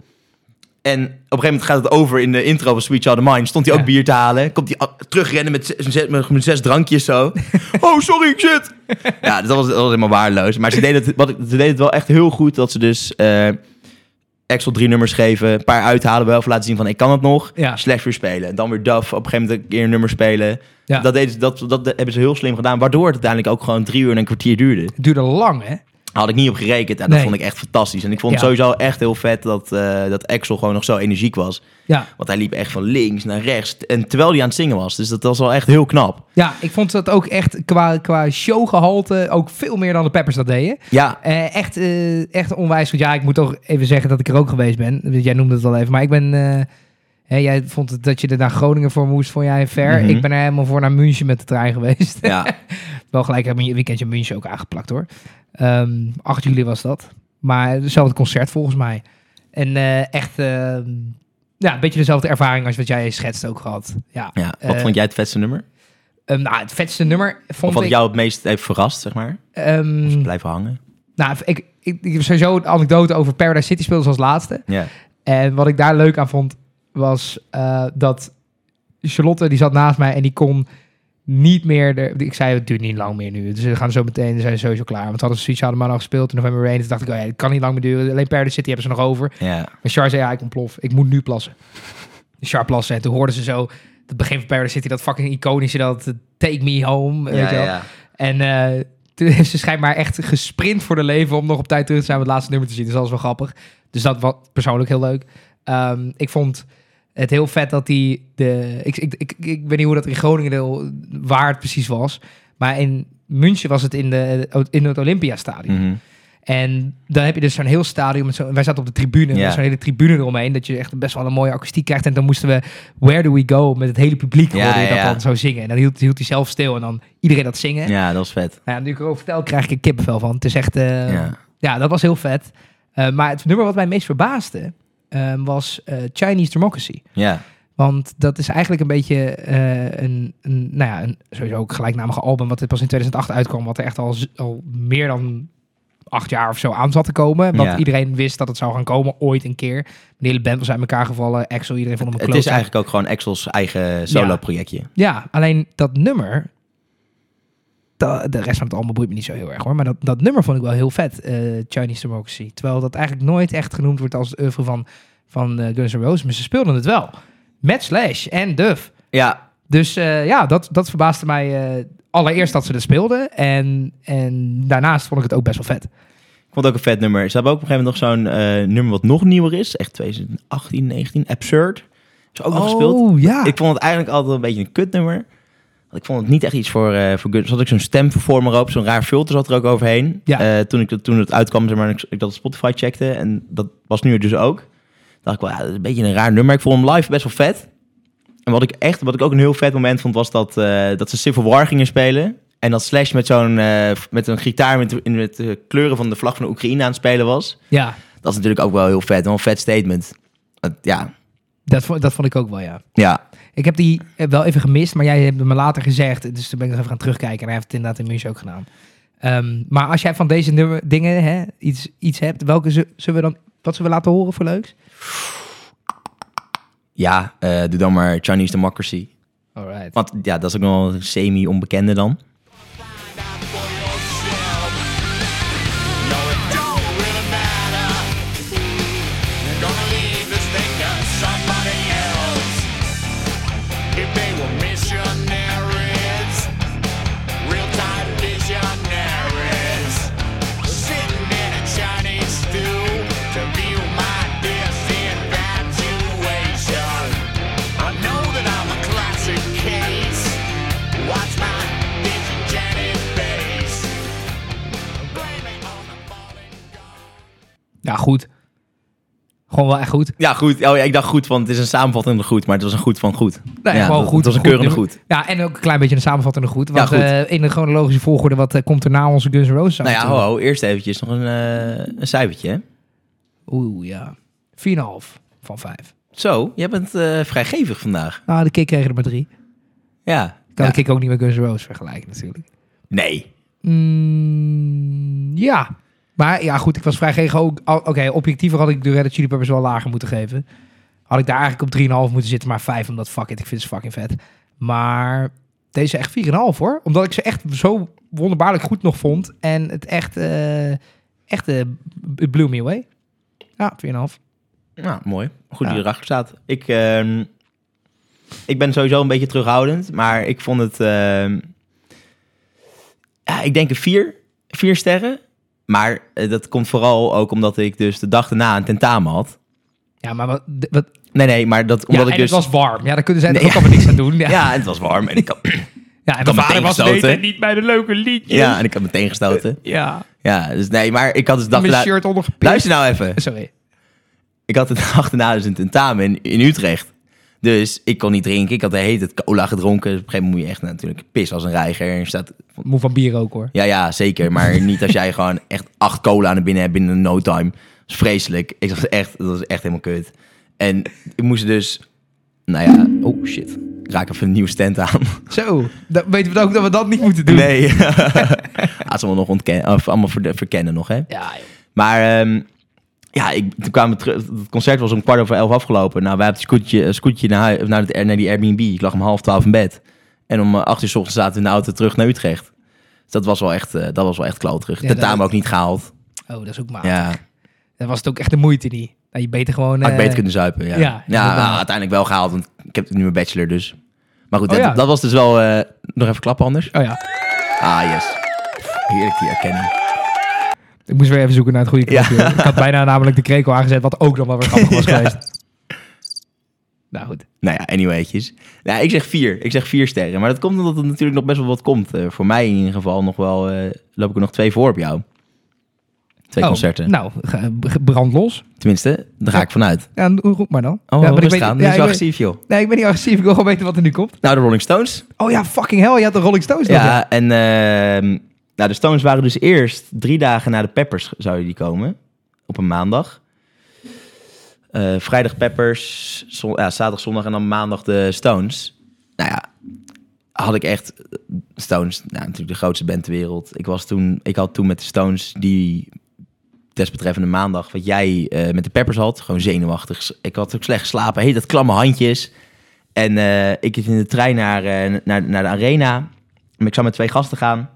Speaker 3: En op een gegeven moment gaat het over in de intro van Sweet Child of Mine. Stond hij ook
Speaker 1: Ja.
Speaker 3: bier te halen. Komt hij terugrennen met zes, zes- met, met zes drankjes zo. oh, sorry, ik zit. Ja, dat was, dat was helemaal waardeloos. Maar ze deden, het, wat, ik- ze deden het wel echt heel goed. Dat ze dus Axel drie nummers geven. Een paar uithalen. Wel even laten zien van ik kan het nog.
Speaker 1: Ja.
Speaker 3: Slash weer spelen. En dan weer Duff op een gegeven moment een keer een nummer spelen.
Speaker 1: Ja.
Speaker 3: Dat, deden, dat, dat hebben ze heel slim gedaan. Waardoor het uiteindelijk ook gewoon drie uur en een kwartier duurde.
Speaker 1: Het duurde lang, hè?
Speaker 3: Had ik niet op gerekend. En
Speaker 1: Nee.
Speaker 3: dat vond ik echt fantastisch. En ik vond het sowieso echt heel vet dat, eh, dat Axel gewoon nog zo energiek was.
Speaker 1: Ja.
Speaker 3: Want hij liep echt van links naar rechts. En terwijl hij aan het zingen was. Dus dat was wel echt heel knap.
Speaker 1: Ja, ik vond dat ook echt qua, qua showgehalte ook veel meer dan de Peppers dat deden.
Speaker 3: Ja,
Speaker 1: Eh, echt, eh, echt onwijs goed. Ja, ik moet toch even zeggen dat ik er ook geweest ben. Jij noemde het al even. Maar ik ben... jij vond het dat je er naar Groningen voor moest, vond jij ver.
Speaker 3: Mhm.
Speaker 1: Ik ben er helemaal voor naar München met de trein geweest.
Speaker 3: ja.
Speaker 1: Wel gelijk heb ik een weekendje München ook aangeplakt hoor. Ehm 8 juli was dat. Maar hetzelfde concert volgens mij. En eh, echt... ehm, ja, een beetje dezelfde ervaring als wat jij schetst ook gehad. Ja.
Speaker 3: ja. Wat vond jij het vetste nummer?
Speaker 1: Ehm, nou, het vetste nummer
Speaker 3: Of
Speaker 1: vond
Speaker 3: wat
Speaker 1: ik...
Speaker 3: jou het meest heeft verrast, zeg maar?
Speaker 1: ehm,
Speaker 3: Of blijven hangen?
Speaker 1: nou, ik, ik, ik heb sowieso een anekdote over Paradise City speelde als laatste.
Speaker 3: Ja.
Speaker 1: En wat ik daar leuk aan vond, was eh, dat Charlotte, die zat naast mij en die kon niet meer... De, ik zei, het duurt niet lang meer nu. Dus we gaan zo meteen, zijn sowieso klaar. Want we hadden Switch hadden maar al gespeeld in November Rain. Dus dacht ik, oh ja, het kan niet lang meer duren. Alleen Paradise City hebben ze nog over.
Speaker 3: Ja.
Speaker 1: Maar Char zei, ja, ik ontplof. Ik moet nu plassen. Char plassen. En toen hoorden ze zo, het begin van Paradise City, dat fucking iconische, dat eh, take me home. weet je wel. En eh, toen heeft ze schijnbaar echt gesprint voor de leven om nog op tijd terug te zijn om het laatste nummer te zien. Dus dat was wel grappig. Dus dat was persoonlijk heel leuk. Ehm, ik vond het heel vet dat die de. Ik, ik, ik, ik weet niet hoe dat in Groningen heel- waar het precies was. Maar in München was het in, de, in het Olympiastadion.
Speaker 3: Mhm.
Speaker 1: En dan heb je dus zo'n heel stadion. Met zo, wij zaten op de tribune. Met Zo'n hele tribune eromheen. Dat je echt best wel een mooie akoestiek krijgt. En dan moesten we Where Do We Go met het hele publiek.
Speaker 3: Ja,
Speaker 1: hoorde je dat
Speaker 3: ja.
Speaker 1: dan zo zingen. En dan hield, hield hij zelf stil. En dan iedereen dat zingen.
Speaker 3: Ja, dat was vet.
Speaker 1: Nou ja, nu ik erover vertel, krijg ik een kippenvel van. Het is echt... eh, ja.
Speaker 3: Ja.
Speaker 1: dat was heel vet. Eh, maar het nummer wat mij meest verbaasde... eh, was eh, Chinese Democracy.
Speaker 3: Ja.
Speaker 1: Want dat is eigenlijk een beetje eh, een, een, nou ja, een sowieso ook gelijknamige album... wat er pas in 2008 uitkwam. Wat er echt al, al meer dan acht jaar of zo aan zat te komen. Want
Speaker 3: Ja.
Speaker 1: iedereen wist dat het zou gaan komen, ooit een keer. De hele band was uit elkaar gevallen. Axel, iedereen vond hem een
Speaker 3: Het is eigenlijk ook gewoon Axel's eigen solo-projectje.
Speaker 1: Ja, alleen dat nummer. De rest van het album boeit me niet zo heel erg hoor. Maar dat, dat nummer vond ik wel heel vet. eh, Chinese Democracy. Terwijl dat eigenlijk nooit echt genoemd wordt als het oeuvre van, van eh, Guns N' Roses. Maar ze speelden het wel. Met Slash en Duff.
Speaker 3: Ja,
Speaker 1: Dus eh, ja, dat, dat verbaasde mij allereerst dat ze het speelden. En, en daarnaast vond ik het ook best wel vet.
Speaker 3: ik vond het ook een vet nummer. Ze hebben ook op een gegeven moment nog zo'n nummer wat nog nieuwer is. Echt 2018, 19. Absurd. Is ook nog gespeeld.
Speaker 1: Oh ja.
Speaker 3: Ik vond het eigenlijk altijd een beetje een kutnummer. Ik vond het niet echt iets voor, eh voor Guns. Zat ook zo'n stemvervormer op. Zo'n raar filter zat er ook overheen.
Speaker 1: Ja.
Speaker 3: Eh, toen, ik, toen het uitkwam, zeg maar, ik, ik dat Spotify checkte. En dat was nu dus ook. dacht ik wel, ja, dat is een beetje een raar nummer. Ik vond hem live best wel vet. En wat ik echt, wat ik ook een heel vet moment vond, was dat, eh, dat ze Civil War gingen spelen. En dat Slash met zo'n met een gitaar met, in- met de kleuren van de vlag van de Oekraïne aan het spelen was.
Speaker 1: ja,
Speaker 3: Dat is natuurlijk ook wel heel vet. Wel een vet statement. Ja,
Speaker 1: dat, vond- dat vond ik ook wel, ja.
Speaker 3: ja,
Speaker 1: Ik heb die eh, wel even gemist, maar jij hebt me later gezegd. Dus toen ben ik nog even gaan terugkijken. En hij heeft het inderdaad in München ook gedaan. Ehm, maar als jij van deze nummer, dingen hè, iets, iets hebt, welke zu- zullen we dan, wat zullen we laten horen voor leuks?
Speaker 3: ja eh, doe dan maar Chinese Democracy.
Speaker 1: Alright.
Speaker 3: Want ja, dat is ook nog een semi-onbekende dan.
Speaker 1: Gewoon wel echt goed.
Speaker 3: Ja, goed. Oh, ja, ik dacht goed, want het is een samenvattende goed, maar het was een goed van goed.
Speaker 1: Nee,
Speaker 3: ja,
Speaker 1: gewoon
Speaker 3: dat-
Speaker 1: goed.
Speaker 3: Het was een keurende goed.
Speaker 1: Ja, en ook een klein beetje een samenvattende goed. Want
Speaker 3: Ja, goed.
Speaker 1: eh, in de chronologische volgorde, wat eh, komt er na onze Guns N' Roses?
Speaker 3: Nou ja, ho, ho, eerst eventjes nog een, eh, een cijfertje. hè?
Speaker 1: Oeh, ja. 4,5 van 5.
Speaker 3: Zo, jij bent vrijgevig vandaag.
Speaker 1: Nou, de kick kregen er maar drie.
Speaker 3: Ja.
Speaker 1: Kan
Speaker 3: ja.
Speaker 1: de kick ook niet met Guns N' Roses vergelijken natuurlijk.
Speaker 3: Nee.
Speaker 1: Mm, ja. Maar ja, goed, ik was vrij gegen ook. Oké, objectiever had ik de Red Chili Peppers wel lager moeten geven. Had ik daar eigenlijk op 3,5 moeten zitten, maar 5 omdat fuck it, ik vind ze fucking vet. Maar deze echt 4,5 hoor. Omdat ik ze echt zo wonderbaarlijk goed nog vond. En het echt, eh echt, it blew me away. Ja, 4,5.
Speaker 3: Nou, mooi. Goed
Speaker 1: Ja.
Speaker 3: je erachter staat. Ik, ehm, ik ben sowieso een beetje terughoudend, maar ik vond het... ehm, ja, ik denk een vier. Vier sterren. Maar eh, dat komt vooral ook omdat ik dus de dag daarna een tentamen had.
Speaker 1: Ja, maar wat, wat
Speaker 3: Nee, nee, maar dat omdat ik dus...
Speaker 1: het was warm. Ja, daar kunnen zij
Speaker 3: Nee,
Speaker 1: ook
Speaker 3: ja.
Speaker 1: allemaal niks aan doen. Ja,
Speaker 3: Ja, en het was warm. En ik had,
Speaker 1: ja en mijn vader was weten niet bij de leuke liedjes.
Speaker 3: ja, en ik had meteen gestoten.
Speaker 1: ja.
Speaker 3: Ja, dus nee, maar ik had dus de dag
Speaker 1: shirt
Speaker 3: Luister nou even.
Speaker 1: Sorry.
Speaker 3: Ik had de dag daarna dus een tentamen in, in Utrecht. Dus ik kon niet drinken. Ik had de hele tijd cola gedronken. Dus op een gegeven moment moet je echt natuurlijk pis als een reiger. En je staat,
Speaker 1: Moe van bier ook hoor.
Speaker 3: ja, ja, zeker. Maar niet als jij gewoon echt acht cola naar binnen hebt binnen no time. Dat is vreselijk. Ik was echt, dat was echt helemaal kut. En ik moest dus, nou ja, oh shit. Ik raak even een nieuwe stand aan.
Speaker 1: Zo, dan weten we ook dat we dat niet moeten doen.
Speaker 3: Nee. Gaat ze allemaal nog ontkennen, of allemaal ver- verkennen nog, hè?
Speaker 1: Ja, joh.
Speaker 3: Maar ehm, ja, ik, toen kwamen we terug. Het concert was om kwart over elf afgelopen. Nou, wij hebben het scootje, een scootje naar, naar, het, naar die Airbnb. Ik lag om half twaalf in bed. En om eh, acht uur s ochtends zaten we in de auto terug naar Utrecht. Dus dat was wel echt, eh, dat was wel echt kloterig.
Speaker 1: Ja,
Speaker 3: Tentamen
Speaker 1: dat-
Speaker 3: ook niet gehaald.
Speaker 1: Oh, dat is ook maat.
Speaker 3: Ja,
Speaker 1: Dan was het ook echt de moeite niet. Dat je beter gewoon...
Speaker 3: had ik
Speaker 1: eh,
Speaker 3: beter kunnen zuipen. Ja,
Speaker 1: ja,
Speaker 3: nou, uiteindelijk wel gehaald. Want ik heb nu mijn bachelor dus. Maar goed,
Speaker 1: Oh,
Speaker 3: dat,
Speaker 1: ja.
Speaker 3: dat was dus wel... eh, nog even klappen anders.
Speaker 1: Oh ja,
Speaker 3: Ah, yes. Heerlijk die erkenning.
Speaker 1: Ik moest weer even zoeken naar het goede
Speaker 3: Ja.
Speaker 1: knopje. Ik had bijna namelijk de krekel aangezet, wat ook nog wel weer grappig was
Speaker 3: Ja.
Speaker 1: geweest. Nou goed.
Speaker 3: Nou ja, anywaytjes. Nou, ik zeg vier. Ik zeg vier sterren. Maar dat komt omdat er natuurlijk nog best wel wat komt. Eh, voor mij in ieder geval nog wel... eh, loop ik er nog twee voor op jou. Twee
Speaker 1: Oh,
Speaker 3: concerten.
Speaker 1: Nou, brand los.
Speaker 3: Tenminste, daar ga ik vanuit.
Speaker 1: Ja, roep maar dan.
Speaker 3: Oh,
Speaker 1: ja,
Speaker 3: ja,
Speaker 1: maar ik weet, ja,
Speaker 3: Ja,
Speaker 1: ik weet-
Speaker 3: agressief, joh.
Speaker 1: nee, ik ben niet agressief. Ik wil gewoon weten wat er nu komt.
Speaker 3: Nou, de Rolling Stones.
Speaker 1: Oh ja, fucking hell. Je had de Rolling Stones nog,
Speaker 3: Ja, en ehm, nou, de Stones waren dus eerst drie dagen na de Peppers zouden die komen. Op een maandag. Eh, vrijdag Peppers, zaterdag, zondag en dan maandag de Stones. Nou ja, had ik echt Stones, nou, natuurlijk de grootste band ter wereld. Ik, was toen, ik had toen met de Stones die desbetreffende maandag, wat jij eh, met de Peppers had, gewoon zenuwachtig. Ik had ook slecht geslapen, heet dat klamme handjes. En eh, ik zit in de trein naar, naar, naar de arena. En ik zou met twee gasten gaan.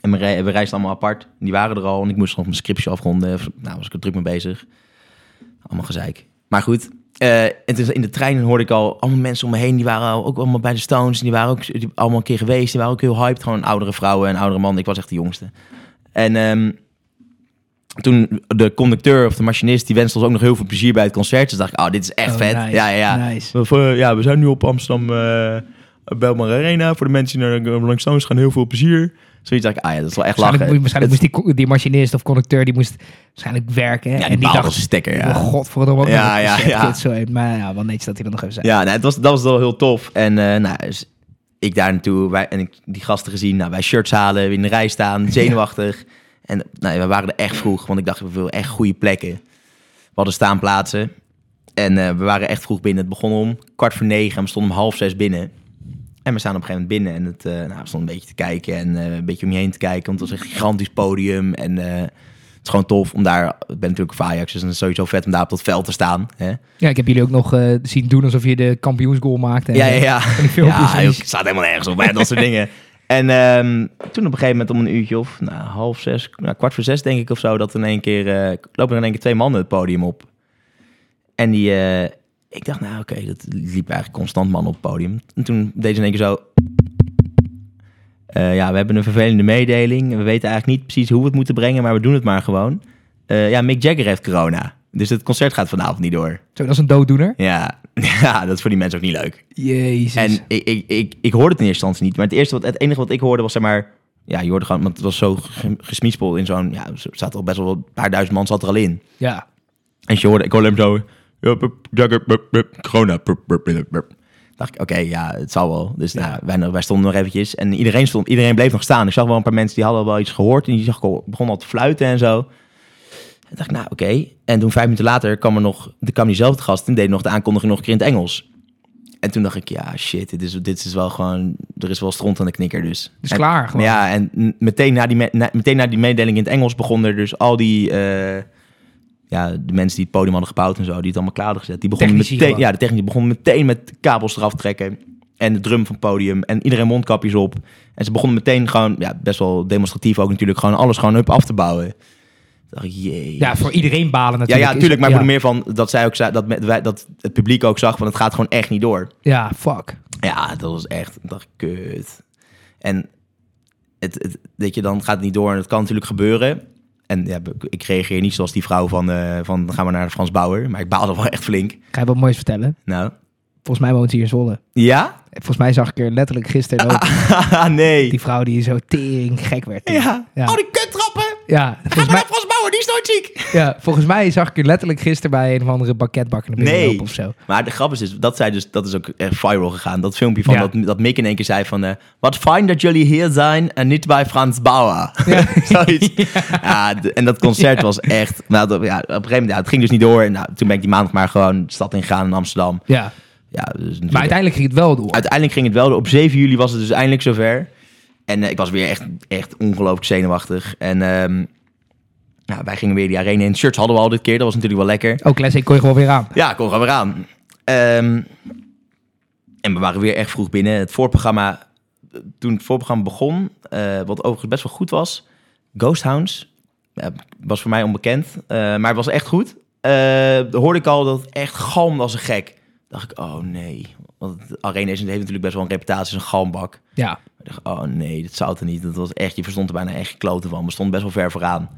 Speaker 3: En we, re- we reisden allemaal apart. Die waren er al. En ik moest nog mijn scriptje afronden. Nou, was ik er druk mee bezig. Allemaal gezeik. Maar goed. eh, en toen in de trein hoorde ik al allemaal mensen om me heen. Die waren ook allemaal bij de Stones. Die waren ook die, allemaal een keer geweest. Die waren ook heel hyped. Gewoon oudere vrouwen en oudere mannen. Ik was echt de jongste. En ehm, toen de conducteur of de machinist... die wenste ons ook nog heel veel plezier bij het concert. Dus dacht ik, oh, dit is echt
Speaker 1: Oh,
Speaker 3: vet.
Speaker 1: nice,
Speaker 3: Ja, ja, ja.
Speaker 1: nice.
Speaker 3: Eh, ja, we zijn nu op Amsterdam uh, Belmar Arena. Voor de mensen die naar de Rolling Stones gaan, heel veel plezier. Zoiets dacht ik, ah ja, dat is wel echt
Speaker 1: Waarschijnlijk,
Speaker 3: lachen.
Speaker 1: waarschijnlijk moest die, die machinist of conducteur, die moest waarschijnlijk werken.
Speaker 3: ja,
Speaker 1: en
Speaker 3: die
Speaker 1: dacht,
Speaker 3: stekker, ja.
Speaker 1: oh god, voor het ook
Speaker 3: Ja, ja, ja.
Speaker 1: Zo, maar ja, wel netjes dat hij dat nog even zei.
Speaker 3: Ja, nou, het was, dat was wel heel tof. En eh, nou, dus ik daar naartoe wij, en ik die gasten gezien. Nou, wij shirts halen, in de rij staan, zenuwachtig. En nou, we waren er echt vroeg, want ik dacht, we willen echt goede plekken. We hadden staanplaatsen. En eh, we waren echt vroeg binnen. Het begon om kwart voor negen en we stonden om half zes binnen. En we staan op een gegeven moment binnen en het, eh, nou, we stonden een beetje te kijken en eh, een beetje om je heen te kijken. Want het was een gigantisch podium en eh, het is gewoon tof om daar, ik ben natuurlijk van Ajax, dus het is sowieso vet om daar op dat veld te staan. Hè?
Speaker 1: Ja, ik heb jullie ook nog zien doen alsof je de kampioensgoal maakte. en
Speaker 3: Ja, ja, ja. Ja,
Speaker 1: die-
Speaker 3: het staat helemaal nergens op, hè, dat soort dingen. En ehm, toen op een gegeven moment om een uurtje of nou, half zes, nou, kwart voor zes denk ik of zo, dat in één keer, lopen er in één keer twee mannen het podium op. En die, ik dacht, nou oké, dat liep eigenlijk constant man op het podium. En toen deed ze in één keer zo, eh, ja, we hebben een vervelende mededeling. We weten eigenlijk niet precies hoe we het moeten brengen, maar we doen het maar gewoon. Eh, ja, Mick Jagger heeft corona. Dus het concert gaat vanavond niet door.
Speaker 1: Zo, dat is een dooddoener.
Speaker 3: Ja, ja dat is voor die mensen ook niet leuk.
Speaker 1: Jezus.
Speaker 3: En ik, ik, ik, ik hoorde het in eerste instantie niet. Maar het, eerste wat, het enige wat ik hoorde was zeg maar... Ja, je hoorde gewoon... Want het was zo ge- gesmispeld in zo'n... Ja, er zaten al best wel een paar duizend man zat er al in.
Speaker 1: ja.
Speaker 3: En je hoorde, ik hoorde hem zo... ja, Corona. dacht ik, oké, ja, het zal wel. Dus nou, wij, wij stonden nog eventjes. En iedereen, stond, iedereen bleef nog staan. Ik zag wel een paar mensen die hadden wel iets gehoord. En die zag begon al te fluiten en zo. En dacht ik, nou, oké. En toen vijf minuten later kwam er nog... Er kwam diezelfde gast en deed nog de aankondiging nog een keer in het Engels. En toen dacht ik, ja, shit, dit is, dit is wel gewoon... Er is wel stront aan de knikker dus.
Speaker 1: Dus
Speaker 3: En-
Speaker 1: klaar gewoon.
Speaker 3: Ja, en meteen na, die na, meteen na die mededeling in het Engels begon er dus al die... eh, ja, de mensen die het podium hadden gebouwd en zo, die het allemaal klaar hadden gezet. Die begonnen meteen, ja, de technici begonnen meteen met kabels eraf trekken. En de drum van het podium. En iedereen mondkapjes op. En ze begonnen meteen gewoon, ja, best wel demonstratief ook natuurlijk, gewoon alles gewoon up af te bouwen. Dacht ik, jee.
Speaker 1: Ja, voor iedereen balen
Speaker 3: ja,
Speaker 1: natuurlijk.
Speaker 3: ja,
Speaker 1: is
Speaker 3: tuurlijk. Maar
Speaker 1: ja.
Speaker 3: meer van dat zij ook zei, dat, met, wij, dat het publiek ook zag van het gaat gewoon echt niet door.
Speaker 1: Ja, fuck.
Speaker 3: Ja, dat was echt, ik dacht kut. En het, het, weet je, dan gaat het niet door en het kan natuurlijk gebeuren. En ja, ik reageer niet zoals die vrouw van, eh, van gaan we naar de Frans Bauer. Maar ik baalde wel echt flink.
Speaker 1: Ga je wat moois vertellen?
Speaker 3: Nou,
Speaker 1: Volgens mij woont ze hier in Zwolle.
Speaker 3: ja?
Speaker 1: Volgens mij zag ik er letterlijk gisteren ook
Speaker 3: nee.
Speaker 1: die vrouw die zo tering gek werd.
Speaker 3: Ja.
Speaker 1: Ja.
Speaker 3: Oh, die kuttrappen!
Speaker 1: Ja, volgens mij,
Speaker 3: Frans Bauer, die is nooit ziek!
Speaker 1: ja, volgens mij zag ik er letterlijk gisteren bij een of andere banketbakker naar binnen
Speaker 3: Nee.
Speaker 1: lopen of zo.
Speaker 3: Maar de grap is dus, dat, zei dus, dat is ook echt viral gegaan. Dat filmpje van
Speaker 1: Ja.
Speaker 3: dat, dat Mick in één keer zei van... eh, Wat fijn dat jullie hier zijn en niet bij Frans Bauer.
Speaker 1: Ja.
Speaker 3: Zoiets. Ja, de- en dat concert was echt... Nou, dat, ja, op een gegeven moment, ja, het ging dus niet door. En nou, toen ben ik die maandag maar gewoon de stad ingegaan in Amsterdam.
Speaker 1: Ja,
Speaker 3: Ja, dus
Speaker 1: maar uiteindelijk ging het wel door.
Speaker 3: uiteindelijk ging het wel door. Op 7 juli was het dus eindelijk zover. En eh, ik was weer echt, echt ongelooflijk zenuwachtig. En nou, wij gingen weer die arena in. Shirts hadden we al dit keer, dat was natuurlijk wel lekker.
Speaker 1: Ook Classic kon je gewoon weer aan.
Speaker 3: Ja, kom gewoon weer aan. Ehm, en we waren weer echt vroeg binnen. Het voorprogramma, toen het voorprogramma begon, eh, wat overigens best wel goed was, Ghost Hounds, was voor mij onbekend, eh, maar het was echt goed. Hoorde ik al dat het echt galmde als een gek. Dacht ik, oh nee. Want Arena is- heeft natuurlijk best wel een reputatie als een galmbak.
Speaker 1: Ja,
Speaker 3: Ik dacht, oh nee, dat zou het er niet. Dat was echt, je verstond er bijna echt gekloten van. We stonden best wel ver vooraan.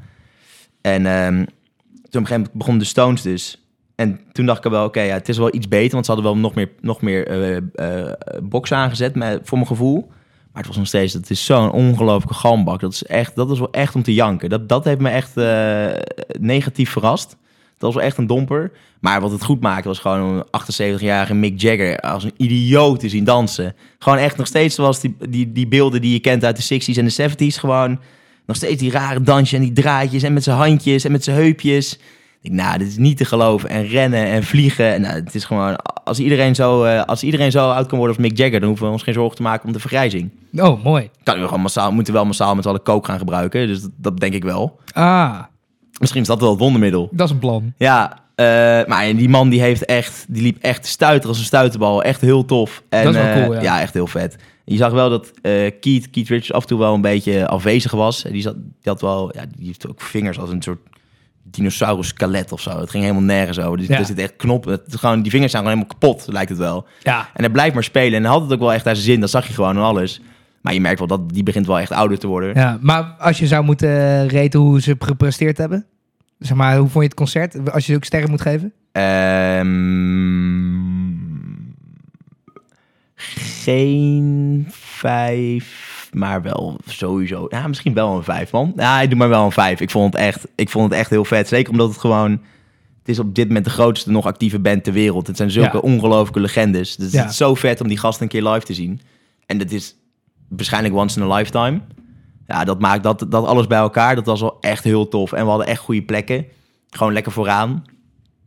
Speaker 3: En ehm, toen op een gegeven moment begonnen de Stones dus. En toen dacht ik wel, oké, ja, het is wel iets beter. Want ze hadden wel nog meer, nog meer eh eh, boxen aangezet met, voor mijn gevoel. Maar het was nog steeds, het is zo'n ongelooflijke galmbak. Dat is, echt, dat is wel echt om te janken. Dat, dat heeft me echt eh, negatief verrast. Dat was wel echt een domper. Maar wat het goed maakte was gewoon een 78-jarige Mick Jagger als een idioot te zien dansen. Gewoon echt nog steeds zoals die, die, die beelden die je kent uit de 60s en de 70s. Gewoon nog steeds die rare dansjes en die draadjes en met zijn handjes en met zijn heupjes. Ik nou, dit is niet te geloven. En rennen en vliegen. En, nou, het is gewoon, als iedereen, zo, eh, als iedereen zo oud kan worden als Mick Jagger, dan hoeven we ons geen zorgen te maken om de vergrijzing.
Speaker 1: oh mooi.
Speaker 3: Kan we gewoon massaal, moeten wel massaal met alle kook gaan gebruiken. Dus dat, dat denk ik wel.
Speaker 1: Ah,
Speaker 3: Misschien is dat wel het wondermiddel.
Speaker 1: dat is een plan.
Speaker 3: Ja, eh, maar die man die heeft echt, die liep echt te stuiteren als een stuiterbal. Echt heel tof. En,
Speaker 1: Dat is wel
Speaker 3: eh,
Speaker 1: cool, ja.
Speaker 3: echt heel vet. Je zag wel dat eh Keith, Keith Richards af en toe wel een beetje afwezig was. Die, zat, die had wel, ja, die heeft ook vingers als een soort dinosaurus skelet of zo. Het ging helemaal nergens over. Dus
Speaker 1: Ja.
Speaker 3: er zit echt knoppen. Het, gewoon, die vingers zijn gewoon helemaal kapot, lijkt het wel.
Speaker 1: Ja,
Speaker 3: En hij blijft maar spelen. En hij had het ook wel echt naar zijn zin. Dat zag je gewoon en alles. Maar je merkt wel dat die begint wel echt ouder te worden.
Speaker 1: ja. Maar als je zou moeten eh, reten hoe ze gepresteerd hebben. Zeg maar, hoe vond je het concert? Als je ook sterren moet geven?
Speaker 3: Ehm, geen vijf, maar wel sowieso. Ja, misschien wel een vijf, man. Ja, ik doe maar wel een vijf. Ik vond het echt, ik vond het echt heel vet. Zeker omdat het gewoon... Het is op dit moment de grootste nog actieve band ter wereld. Het zijn zulke
Speaker 1: Ja.
Speaker 3: ongelooflijke legendes. Dus
Speaker 1: Ja.
Speaker 3: het is zo vet om die gasten een keer live te zien. En dat is waarschijnlijk once in a lifetime. Ja, dat maakt dat, dat alles bij elkaar. Dat was wel echt heel tof. En we hadden echt goede plekken. Gewoon lekker vooraan.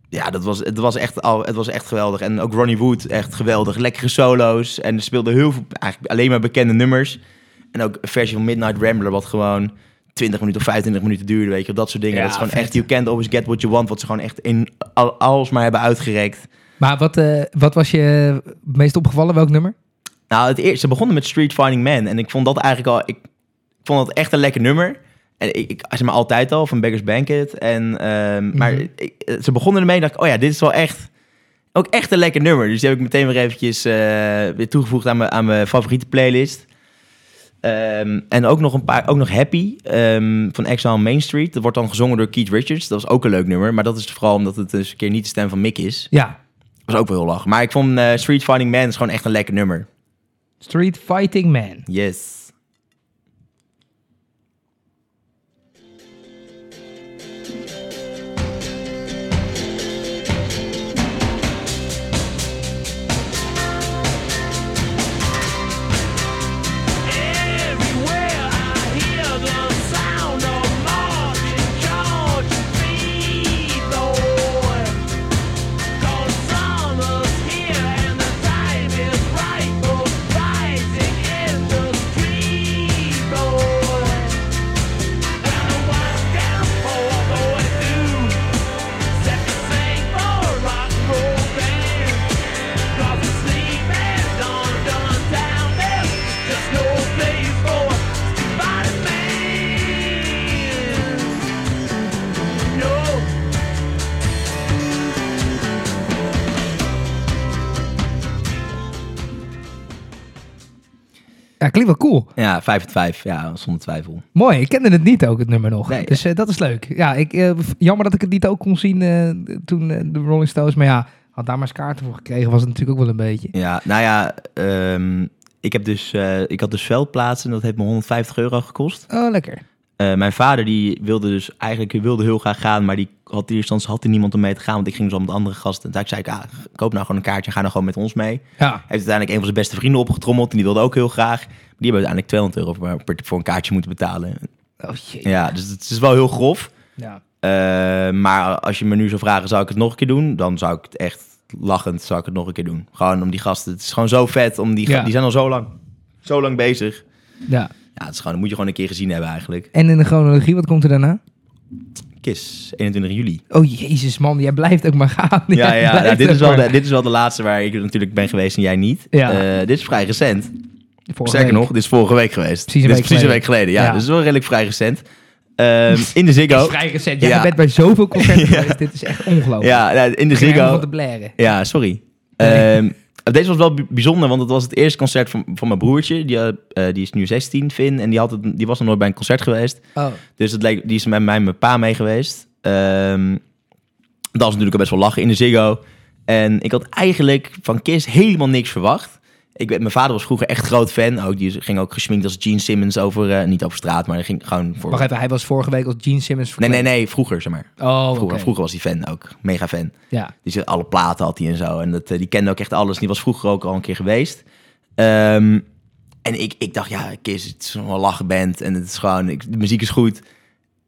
Speaker 3: Ja, dat was, het, was echt, al, het was echt geweldig. En ook Ronnie Wood, echt geweldig. Lekkere solo's. En er speelden heel veel, eigenlijk alleen maar bekende nummers. En ook een versie van Midnight Rambler, wat gewoon 20 minuten of 25 minuten duurde, weet je. Dat soort dingen.
Speaker 1: Ja,
Speaker 3: dat is gewoon
Speaker 1: vet.
Speaker 3: echt, you can't always get what you want. Wat ze gewoon echt in al, alles maar hebben uitgerekt.
Speaker 1: Maar wat, eh, wat was je meest opgevallen? Welk nummer?
Speaker 3: Nou, het eerste, ze begonnen met Street Finding Man. En ik vond dat eigenlijk al... Ik, ik vond dat echt een lekker nummer. En ik, ik zeg maar altijd al, van Beggars Banquet. En, ehm, Maar
Speaker 1: Mhm.
Speaker 3: ik- ze begonnen ermee en dacht ik... Oh ja, dit is wel echt... Ook echt een lekker nummer. Dus die heb ik meteen weer eventjes eh, weer toegevoegd aan mijn, aan mijn favoriete playlist. Ehm, en ook nog een paar... Ook nog Happy ehm, van Exile on Main Street. Dat wordt dan gezongen door Keith Richards. Dat was ook een leuk nummer. Maar dat is vooral omdat het dus een keer niet de stem van Mick is.
Speaker 1: Ja,
Speaker 3: Dat was ook wel heel lach. Maar ik vond eh, Street Finding Man is gewoon echt een lekker nummer.
Speaker 1: Street Fighting Man.
Speaker 3: Yes.
Speaker 1: Ja, klinkt wel cool.
Speaker 3: Ja, 5 uit 5. Ja, zonder twijfel.
Speaker 1: Mooi, ik kende het niet ook, het nummer nog.
Speaker 3: Nee.
Speaker 1: Dus eh, dat is leuk. Ja, ik, eh, jammer dat ik het niet ook kon zien eh, toen de Rolling Stones. Maar ja, had daar maar eens kaarten voor gekregen, was het natuurlijk ook wel een beetje.
Speaker 3: Ja, nou ja, ehm, ik, heb dus, ik had dus veldplaatsen en dat heeft me 150 euro gekost.
Speaker 1: Oh, lekker.
Speaker 3: Eh, mijn vader die wilde dus eigenlijk wilde heel graag gaan, maar die had in eerste instantie had hij niemand om mee te gaan, want ik ging dus al met andere gasten. En toen zei ik, ah, koop nou gewoon een kaartje, ga nou gewoon met ons mee. Hij
Speaker 1: Ja,
Speaker 3: heeft uiteindelijk een van zijn beste vrienden opgetrommeld en die wilde ook heel graag. Die hebben uiteindelijk 200 euro voor, per- voor een kaartje moeten betalen.
Speaker 1: oh jee.
Speaker 3: Ja, dus het is wel heel grof.
Speaker 1: Ja.
Speaker 3: Eh, maar als je me nu zou vragen, zou ik het nog een keer doen? Dan zou ik het echt lachend, zou ik het nog een keer doen. Gewoon om die gasten, het is gewoon zo vet, om die,
Speaker 1: Ja.
Speaker 3: die zijn al zo lang, zo lang bezig.
Speaker 1: ja.
Speaker 3: Ja, het is gewoon, dat moet je gewoon een keer gezien hebben eigenlijk.
Speaker 1: En in de chronologie, wat komt er daarna?
Speaker 3: Kiss, 21 juli.
Speaker 1: Oh jezus man, jij blijft ook maar gaan.
Speaker 3: Ja, ja, nou, dit, is wel de, dit is wel de laatste waar ik natuurlijk ben geweest en jij niet.
Speaker 1: Ja.
Speaker 3: Eh, dit is vrij recent.
Speaker 1: Vorige week.
Speaker 3: nog, dit is vorige week geweest.
Speaker 1: Precies een
Speaker 3: dit
Speaker 1: week
Speaker 3: is precies een
Speaker 1: geleden.
Speaker 3: week geleden. Ja,
Speaker 1: Ja.
Speaker 3: dus is wel redelijk vrij recent. Ehm, in de Ziggo.
Speaker 1: vrij recent. Jij
Speaker 3: Ja.
Speaker 1: bent bij zoveel concerten
Speaker 3: Ja.
Speaker 1: geweest. Dit is echt ongelooflijk.
Speaker 3: Ja, nou, in de Ziggo.
Speaker 1: van te blaren.
Speaker 3: Ja, sorry.
Speaker 1: Nee.
Speaker 3: Ehm, deze was wel bij- bijzonder, want het was het eerste concert van, van mijn broertje. Die, eh, die is nu 16, Finn. En die, had het, die was nog nooit bij een concert geweest.
Speaker 1: Oh,
Speaker 3: Dus het leek, die is met mij en mijn pa mee geweest. Ehm, dat was natuurlijk al best wel lachen in de Ziggo. En ik had eigenlijk van Kiss helemaal niks verwacht. Ik, weet- mijn vader was vroeger echt groot fan. Ook, die ging ook gesminkt als Gene Simmons over... eh, niet over straat, maar hij ging gewoon voor...
Speaker 1: wacht even. Hij was vorige week als Gene Simmons
Speaker 3: nee, nee, nee, vroeger, zeg maar.
Speaker 1: Oh,
Speaker 3: Vroeger, vroeger was hij fan ook. Mega fan.
Speaker 1: Ja.
Speaker 3: Die zit alle platen had hij en zo. En dat, eh, die kende ook echt alles. Die was vroeger ook al een keer geweest. Ehm, en ik, ik dacht, ja, Kiss, het is een lachen band. En het is gewoon, ik, de muziek is goed.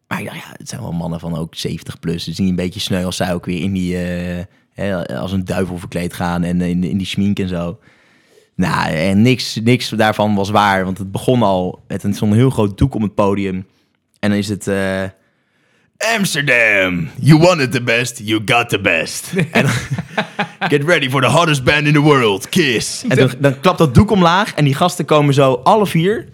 Speaker 3: Maar ik dacht, ja, het zijn wel mannen van ook 70 plus. Het is niet een beetje sneu als zij ook weer in die, eh, hè, als een duivel verkleed gaan. En in, in die schmink en zo. Nou, en niks, niks daarvan was waar. Want het begon al met een, zo'n heel groot doek om het podium. En dan is het... eh, Amsterdam, you wanted the best, you got the best. en dan- get ready for the hottest band in the world, Kiss. En dan, dan klapt dat doek omlaag en die gasten komen zo alle vier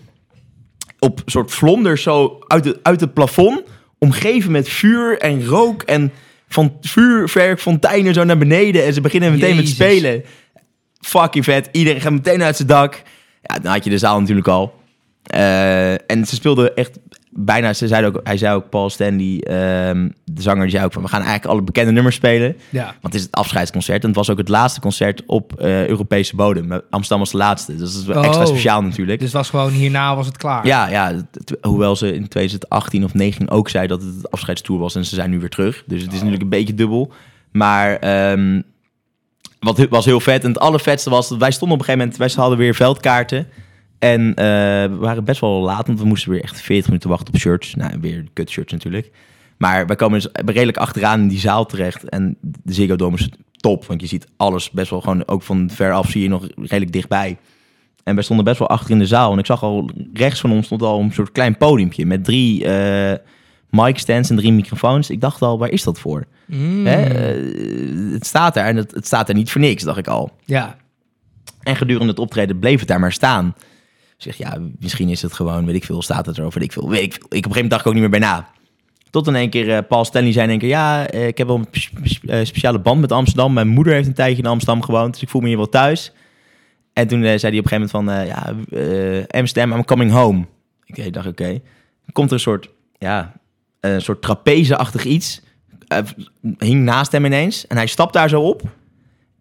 Speaker 3: op soort vlonder zo uit, het uit het plafond, omgeven met vuur en rook en van vuurwerk, fonteinen zo naar beneden. En ze beginnen meteen met spelen. Fucking vet. Iedereen gaat meteen uit zijn dak. Ja, dan had je de zaal natuurlijk al. Eh, en ze speelden echt bijna, ze zeiden ook, hij zei ook, Paul Stanley, ehm, de zanger, die zei ook van, we gaan eigenlijk alle bekende nummers spelen.
Speaker 1: Ja.
Speaker 3: Want het is het afscheidsconcert. En het was ook het laatste concert op eh, Europese bodem. Amsterdam was de laatste. Dus dat is extra
Speaker 1: Oh.
Speaker 3: speciaal natuurlijk.
Speaker 1: Dus het was gewoon hierna was het klaar.
Speaker 3: Ja, ja hoewel ze in 2018 of 19 ook zei dat het het afscheidstour was en ze zijn nu weer terug. Dus het is natuurlijk een beetje dubbel. Maar ehm, wat was heel vet. En het allervetste was dat wij stonden op een gegeven moment, wij hadden weer veldkaarten. En eh, we waren best wel laat, want we moesten weer echt 40 minuten wachten op shirts. Nou, weer kut shirts natuurlijk. Maar wij komen dus redelijk achteraan in die zaal terecht. En de Ziggo Dome is top, want je ziet alles best wel gewoon, ook van ver af zie je nog redelijk dichtbij. En wij stonden best wel achter in de zaal. En ik zag al, rechts van ons stond al een soort klein podiumpje met drie eh mic stands en drie microfoons. Ik dacht al, waar is dat voor?
Speaker 1: Mm.
Speaker 3: Hè? Eh, het staat daar en het, het staat er niet voor niks, dacht ik al.
Speaker 1: Ja.
Speaker 3: En gedurende het optreden bleef het daar maar staan. Ik zeg, ja, misschien is het gewoon, weet ik veel, staat het er of weet ik veel. Weet ik, veel. ik op een gegeven moment dacht ik ook niet meer bij na. Tot in één keer eh, Paul Stanley zei in één keer, ja, eh, ik heb wel een spe- spe- speciale band met Amsterdam. Mijn moeder heeft een tijdje in Amsterdam gewoond, dus ik voel me hier wel thuis. En toen zei hij op een gegeven moment van, ja, Amsterdam, I'm coming home. Ik dacht, oké. Komt er een soort, ja, een soort trapeze-achtig iets. Eh, hing naast hem ineens. En hij stapt daar zo op.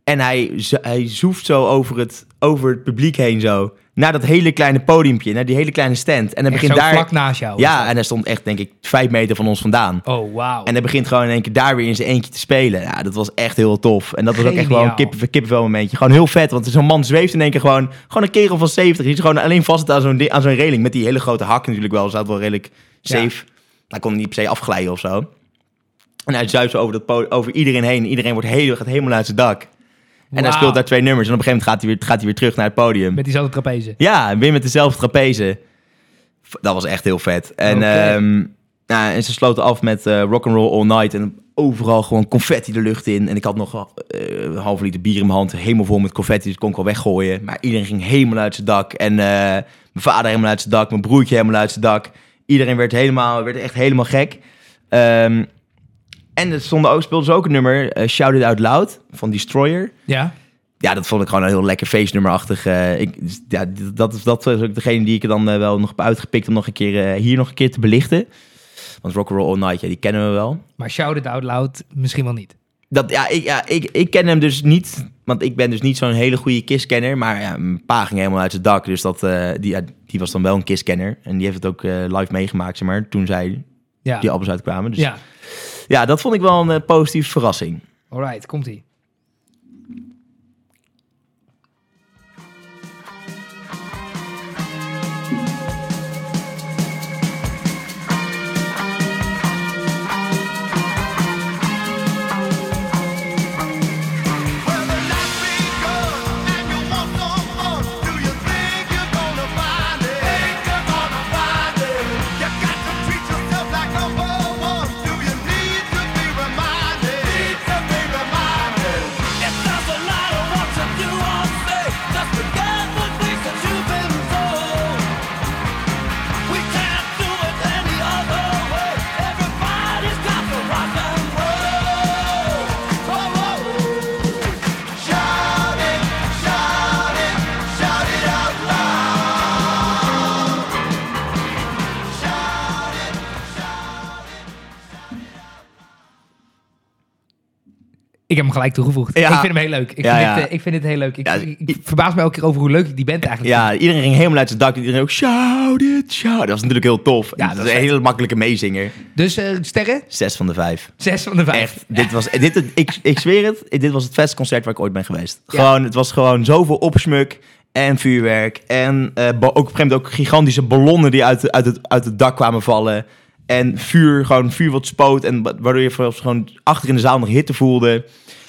Speaker 3: En hij, hij zoeft zo over het, over het publiek heen zo. Naar dat hele kleine podiumpje, naar die hele kleine stand. En hij begint
Speaker 1: zo
Speaker 3: daar...
Speaker 1: vlak naast jou.
Speaker 3: Ja, en hij stond echt, denk ik, vijf meter van ons vandaan.
Speaker 1: Oh, wauw.
Speaker 3: En hij begint gewoon in één keer daar weer in zijn eentje te spelen. Ja, dat was echt heel tof. En dat was ook echt wel een kippen, kippenvel momentje. Gewoon heel vet, want zo'n man zweeft in één keer gewoon... Gewoon een kerel van 70. Die is gewoon alleen vast aan zo'n, aan zo'n reling. Met die hele grote hak natuurlijk wel. Zat wel redelijk safe. Hij kon niet per se afglijden of zo. En hij zuipt zo over, dat over iedereen heen. Iedereen wordt heel, gaat helemaal uit zijn dak. En hij speelt daar twee nummers. En op een gegeven moment gaat hij weer, gaat hij weer terug naar het podium.
Speaker 1: Met diezelfde trapeze.
Speaker 3: Ja, en weer met dezelfde trapeze. Dat was echt heel vet. En, ehm, en ze sloten af met eh rock and roll all night. En overal gewoon confetti de lucht in. En ik had nog eh, een halve liter bier in mijn hand. Helemaal vol met confetti. Dus kon ik wel weggooien. Maar iedereen ging helemaal uit zijn dak. En eh, mijn vader helemaal uit zijn dak. Mijn broertje helemaal uit zijn dak. Iedereen werd, helemaal, werd echt helemaal gek. Ehm, en er stonden ook, speelden ze ook een nummer. eh, Shout It Out Loud van Destroyer.
Speaker 1: Ja.
Speaker 3: ja, dat vond ik gewoon een heel lekker feestnummerachtig. eh, ik, ja, dat, is- dat was ook degene die ik er dan eh, wel nog heb uitgepikt om nog een keer, hier nog een keer te belichten. Want Rock'n'Roll All Night, ja, die kennen we wel.
Speaker 1: Maar Shout It Out Loud misschien wel niet.
Speaker 3: Dat, ja, ik, ja ik, ik ken hem dus niet, want ik ben dus niet zo'n hele goede KISS-kenner. Maar ja, mijn pa ging helemaal uit zijn dak, dus dat, die, die was dan wel een KISS-kenner. En die heeft het ook live meegemaakt, zeg maar, toen zij
Speaker 1: Ja,
Speaker 3: die albums uitkwamen. Dus ja.
Speaker 1: ja.
Speaker 3: dat vond ik wel een eh, positieve verrassing.
Speaker 1: alright, komt-ie. Ik heb hem gelijk toegevoegd.
Speaker 3: Ja.
Speaker 1: Ik vind hem heel leuk. Ik,
Speaker 3: Ja,
Speaker 1: vind,
Speaker 3: ja.
Speaker 1: Het, eh, ik vind het heel leuk. Ik,
Speaker 3: Ja,
Speaker 1: ik, ik verbaas me elke keer over hoe leuk ik die band eigenlijk
Speaker 3: Ja, iedereen ging helemaal uit zijn dak. Iedereen ook, shout it, shout. Dat was natuurlijk heel tof.
Speaker 1: Ja, dat
Speaker 3: dat
Speaker 1: is
Speaker 3: een hele makkelijke meezinger.
Speaker 1: Dus eh, sterren?
Speaker 3: Zes van de vijf.
Speaker 1: Zes van de vijf.
Speaker 3: Echt, dit was, dit, ik, ik zweer het, dit was het vetste concert waar ik ooit ben geweest. Gewoon, het was gewoon zoveel opsmuk en vuurwerk. En eh, ba- ook op een gegeven moment ook gigantische ballonnen die uit, uit, het, uit het dak kwamen vallen. En vuur, gewoon vuur wat spoot. En wa- waardoor je gewoon achter in de zaal nog hitte voelde.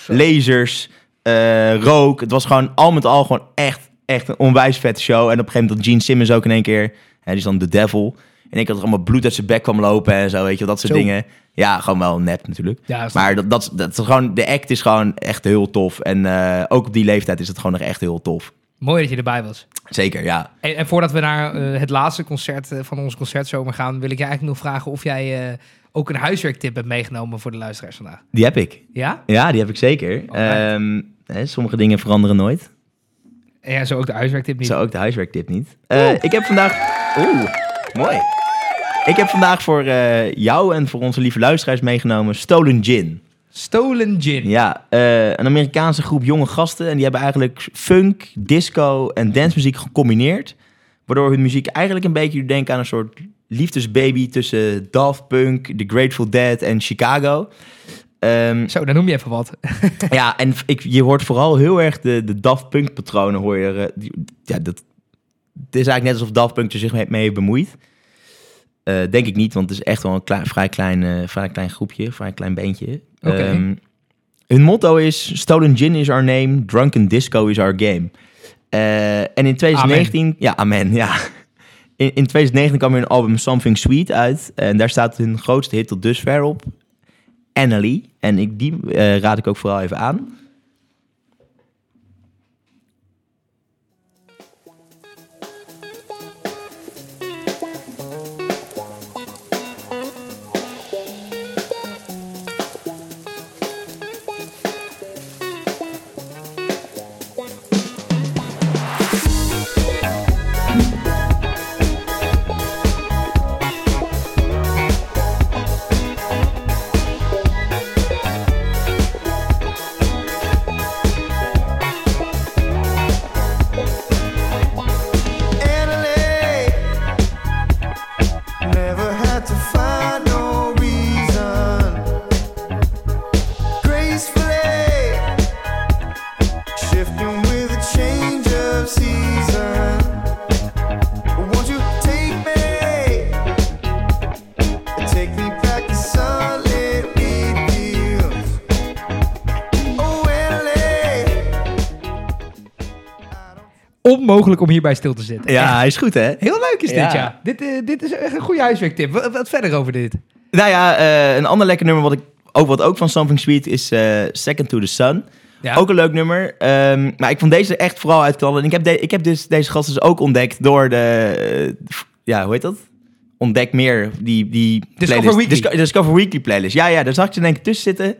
Speaker 3: Lasers, eh, rook. Het was gewoon al met al gewoon echt, echt een onwijs vette show. En op een gegeven moment had Gene Simmons ook in één keer. Hè, die is dan de devil. En ik had er allemaal bloed uit zijn bek kwam lopen en zo, weet je dat soort
Speaker 1: Zo.
Speaker 3: dingen. Ja, gewoon wel nep natuurlijk.
Speaker 1: Ja,
Speaker 3: Maar dat, dat, dat is gewoon, de act is gewoon echt heel tof. En eh, ook op die leeftijd is het gewoon nog echt heel tof.
Speaker 1: Mooi dat je erbij was.
Speaker 3: Zeker, ja.
Speaker 1: En, en voordat we naar eh, het laatste concert eh, van onze concertzomer gaan, wil ik je eigenlijk nog vragen of jij eh, ook een huiswerktip hebt meegenomen voor de luisteraars vandaag.
Speaker 3: Die heb ik.
Speaker 1: Ja?
Speaker 3: Ja, die heb ik zeker. Ehm, hè, sommige dingen veranderen nooit.
Speaker 1: En ja, zo ook de huiswerktip niet.
Speaker 3: Zo ook de huiswerktip niet. Ik heb vandaag... Oeh, mooi. Ik heb vandaag voor jou en voor onze lieve luisteraars meegenomen Stolen Gin.
Speaker 1: Stolen Gin.
Speaker 3: Ja, eh, een Amerikaanse groep jonge gasten. En die hebben eigenlijk funk, disco en dancemuziek gecombineerd. Waardoor hun muziek eigenlijk een beetje doet denken aan een soort liefdesbaby tussen Daft Punk, The Grateful Dead en Chicago. Ehm,
Speaker 1: Zo, dan noem je even wat.
Speaker 3: ja, en ik, je hoort vooral heel erg de, de Daft Punk patronen. Hoor je, er, eh, die- ja, dat, het is eigenlijk net alsof Daft Punk er zich mee, mee heeft bemoeid. Eh, denk ik niet, want het is echt wel een vrij, klein, eh, vrij klein groepje, vrij klein beentje.
Speaker 1: Oké.
Speaker 3: Ehm, hun motto is: Stolen Gin is our name, Drunken Disco is our game. Eh, en in 2019, ja, amen, ja. In, in 2019 kwam hun album Something Sweet uit. En daar staat hun grootste hit tot dusver op. Annalie. En ik, die raad ik ook vooral even aan.
Speaker 1: Onmogelijk om hierbij stil te zitten.
Speaker 3: Ja,
Speaker 1: Echt.
Speaker 3: hij is goed, hè?
Speaker 1: Heel leuk is dit, ja. Dit, eh, dit is echt een goede huiswerktip. Wat, wat verder over dit?
Speaker 3: Nou ja, eh, een ander lekker nummer wat, ik, ook, wat ook van Something Sweet is eh, Second to the Sun.
Speaker 1: Ja.
Speaker 3: Ook een leuk nummer. Ehm, maar ik vond deze echt vooral uitknallen. En ik heb, de, ik heb dus deze gasten dus ook ontdekt door de... ja, hoe heet dat? Ontdek meer, die, die
Speaker 1: Discover
Speaker 3: playlist.
Speaker 1: Weekly.
Speaker 3: Disco- Discover Weekly playlist. Ja, ja, daar zag ik ze denk ik tussen zitten.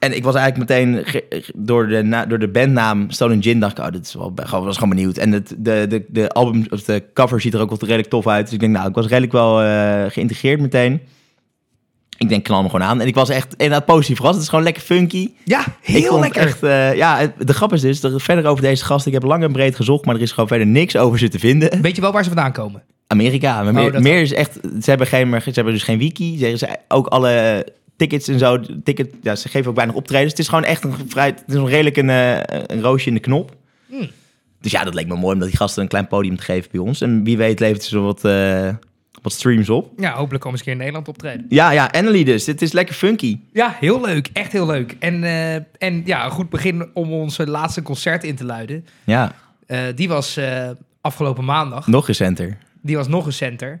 Speaker 3: En ik was eigenlijk meteen door de, na- door de bandnaam Stolen Gin dacht ik, oh, dit is wel, was gewoon benieuwd. En het, de, de, de album, of de cover ziet er ook wel redelijk tof uit. Dus ik denk, nou, ik was redelijk wel eh, geïntegreerd meteen. Ik denk, knal hem gewoon aan. En ik was echt inderdaad positief verrast. Het is gewoon lekker funky.
Speaker 1: Ja, heel lekker.
Speaker 3: echt, eh, ja, de grap is dus, er, verder over deze gast, ik heb lang en breed gezocht, maar er is gewoon verder niks over ze te vinden.
Speaker 1: Weet je wel waar ze vandaan komen?
Speaker 3: Amerika, maar
Speaker 1: Oh,
Speaker 3: meer, meer is echt, ze hebben, geen, ze hebben dus geen wiki. Ze hebben ook alle tickets en zo, ticket, ja, ze geven ook weinig optredens. Het is gewoon echt een vrij, het is nog redelijk een, eh, een roosje in de knop.
Speaker 1: Hmm.
Speaker 3: Dus ja, dat leek me mooi om dat die gasten een klein podium te geven bij ons. En wie weet levert ze wat, eh, wat streams op.
Speaker 1: Ja, hopelijk komen ze een keer in Nederland optreden.
Speaker 3: Ja, ja, Annelie dus. Dit is lekker funky.
Speaker 1: Ja, heel leuk. Echt heel leuk. En, eh, en ja, een goed begin om onze laatste concert in te luiden.
Speaker 3: Ja,
Speaker 1: die was afgelopen maandag.
Speaker 3: nog recenter.
Speaker 1: Die was nog recenter.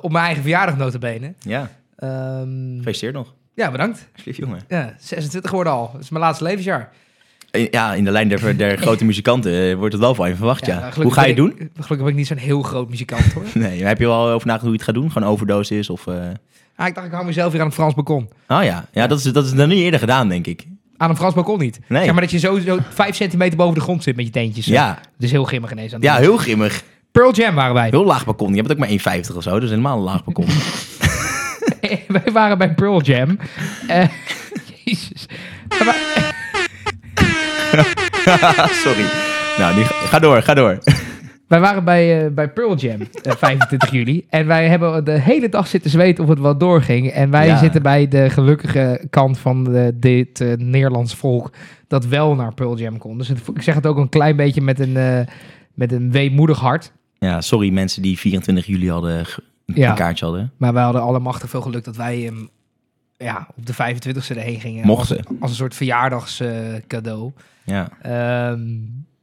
Speaker 1: Op mijn eigen verjaardag notabene.
Speaker 3: Ja, gefeliciteerd nog.
Speaker 1: Ja, bedankt.
Speaker 3: Lief jongen.
Speaker 1: Ja, 26 geworden al. Dat is mijn laatste levensjaar.
Speaker 3: Eh, Ja, in de lijn der, der grote muzikanten eh, wordt het wel van je verwacht, ja. Hoe ga je het
Speaker 1: ik-
Speaker 3: doen?
Speaker 1: Gelukkig ben ik niet zo'n heel groot muzikant hoor.
Speaker 3: Nee, maar heb je wel over nagedacht hoe je het gaat doen? Gewoon overdose is of...
Speaker 1: ah, ik dacht, ik hou mezelf weer aan een Frans balkon.
Speaker 3: Oh ja, ja dat, is, dat is nog niet eerder gedaan, denk ik.
Speaker 1: Aan een Frans balkon niet.
Speaker 3: Nee.
Speaker 1: Zeg maar dat je zo, zo vijf centimeter boven de grond zit met je teentjes.
Speaker 3: Ja.
Speaker 1: Dus heel grimmig ineens aan
Speaker 3: Ja, heel grimmig.
Speaker 1: Pearl Jam waren wij.
Speaker 3: Heel laag balkon. Je hebt ook maar 1,50 of zo, dus helemaal een laag balkon.
Speaker 1: wij waren bij Pearl Jam. Eh, Jezus.
Speaker 3: Sorry. Nou, ga door, ga door.
Speaker 1: Wij waren bij, eh, bij Pearl Jam, eh, 25 juli. En wij hebben de hele dag zitten zweten of het wel doorging. En wij
Speaker 3: Ja.
Speaker 1: zitten bij de gelukkige kant van de, dit eh, Nederlands volk dat wel naar Pearl Jam kon. Dus het- ik zeg het ook een klein beetje met een, eh, met een weemoedig hart.
Speaker 3: Ja, sorry mensen die 24 juli hadden ge- een
Speaker 1: Ja.
Speaker 3: kaartje hadden.
Speaker 1: Maar wij hadden allemachtig veel geluk dat wij hem ja, op de 25e erheen gingen.
Speaker 3: Mochten.
Speaker 1: Als, als een soort verjaardagscadeau.
Speaker 3: Ja.
Speaker 1: Ehm,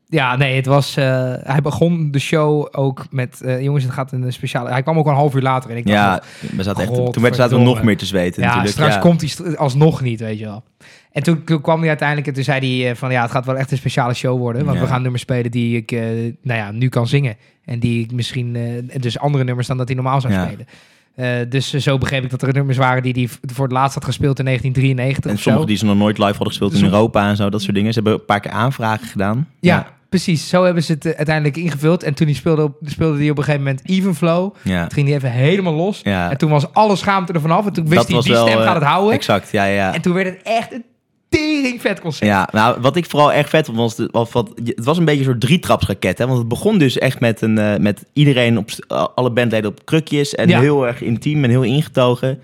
Speaker 1: ja, nee, het was. eh, hij begon de show ook met. eh, jongens, het gaat een speciale. Hij kwam ook een half uur later. En ik dacht,
Speaker 3: Ja,
Speaker 1: nog,
Speaker 3: we zaten echt, toen
Speaker 1: Godverdomme.
Speaker 3: zaten we nog meer te zweten
Speaker 1: ja,
Speaker 3: natuurlijk.
Speaker 1: straks
Speaker 3: ja.
Speaker 1: komt hij alsnog niet, weet je wel. En toen, toen kwam hij uiteindelijk en toen zei hij eh, van ja, het gaat wel echt een speciale show worden. Want
Speaker 3: Ja.
Speaker 1: we gaan nummers spelen die ik nou ja, nu kan zingen. En die ik misschien, dus andere nummers dan dat hij normaal zou
Speaker 3: Ja.
Speaker 1: spelen. Dus zo begreep ik dat er nummers waren die hij voor het laatst had gespeeld in 1993
Speaker 3: En
Speaker 1: of zo.
Speaker 3: sommigen die ze nog nooit live hadden gespeeld in Europa en zo, dat soort dingen. Ze hebben een paar keer aanvragen gedaan.
Speaker 1: Ja, precies. Zo hebben ze het eh, uiteindelijk ingevuld. En toen hij speelde, op, speelde hij op een gegeven moment Even Flow.
Speaker 3: Ja.
Speaker 1: Toen ging hij even helemaal los.
Speaker 3: Ja.
Speaker 1: En toen was alle schaamte ervan af. En toen wist
Speaker 3: Dat
Speaker 1: hij, die
Speaker 3: wel,
Speaker 1: stem
Speaker 3: eh,
Speaker 1: gaat het houden.
Speaker 3: Exact, ja, ja.
Speaker 1: En toen werd het echt een tering vet concert.
Speaker 3: Ja, nou, wat ik vooral echt vet vond, was, de, was wat, het was een beetje een soort drietrapsraket. Hè? Want het begon dus echt met, een, eh, met iedereen, op, alle bandleden op krukjes. En
Speaker 1: Ja.
Speaker 3: heel erg intiem en heel ingetogen.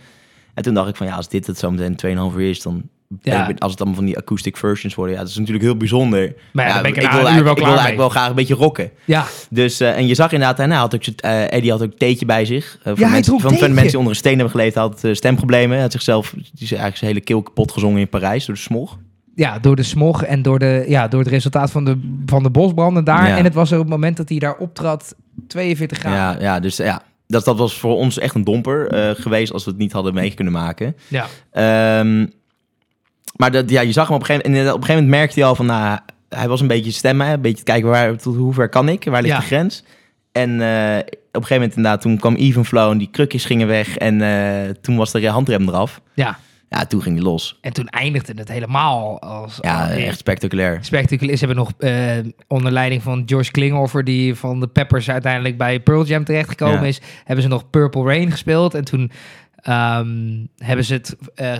Speaker 3: En toen dacht ik van, ja, als dit het zo meteen 2,5 uur is, dan...
Speaker 1: Ja.
Speaker 3: Als het allemaal van die acoustic versions worden, ja, dat is natuurlijk heel bijzonder.
Speaker 1: Maar ja, ik
Speaker 3: wil
Speaker 1: wel
Speaker 3: eigenlijk, ik
Speaker 1: klaar
Speaker 3: wil
Speaker 1: mee.
Speaker 3: eigenlijk wel graag een beetje rocken.
Speaker 1: Ja.
Speaker 3: Dus, eh, en je zag inderdaad, en hij had ook, z'n- eh, Eddie had ook een theetje bij zich.
Speaker 1: Hij
Speaker 3: mensen, van, van mensen die onder een steen hebben geleefd, had stemproblemen. Hij had zichzelf, die is eigenlijk zijn hele keel kapot gezongen in Parijs door de smog.
Speaker 1: ja, door de smog en door, de, ja, door het resultaat van de, van de bosbranden daar.
Speaker 3: Ja.
Speaker 1: En het was er op het moment dat hij daar optrad 42 graden.
Speaker 3: Ja, ja dus ja, dat, dat was voor ons echt een domper geweest als we het niet hadden mee kunnen maken.
Speaker 1: Ja.
Speaker 3: Ehm, maar dat, ja, je zag hem op een gegeven moment, en op een gegeven moment merkte hij al van, nou, hij was een beetje stemmen, een beetje kijken waar, tot hoe ver kan ik, waar ligt
Speaker 1: Ja.
Speaker 3: de grens. En eh, op een gegeven moment inderdaad, toen kwam Even Flow en die krukjes gingen weg en eh, toen was de handrem eraf.
Speaker 1: ja.
Speaker 3: Ja, toen ging hij los.
Speaker 1: En toen eindigde het helemaal als...
Speaker 3: Ja,
Speaker 1: als-
Speaker 3: echt spectaculair.
Speaker 1: spectaculair. Ze hebben nog eh, onder leiding van George Klinghoffer, die van de Peppers uiteindelijk bij Pearl Jam terechtgekomen
Speaker 3: Ja.
Speaker 1: is, hebben ze nog Purple Rain gespeeld. En toen ehm, hebben ze het eh,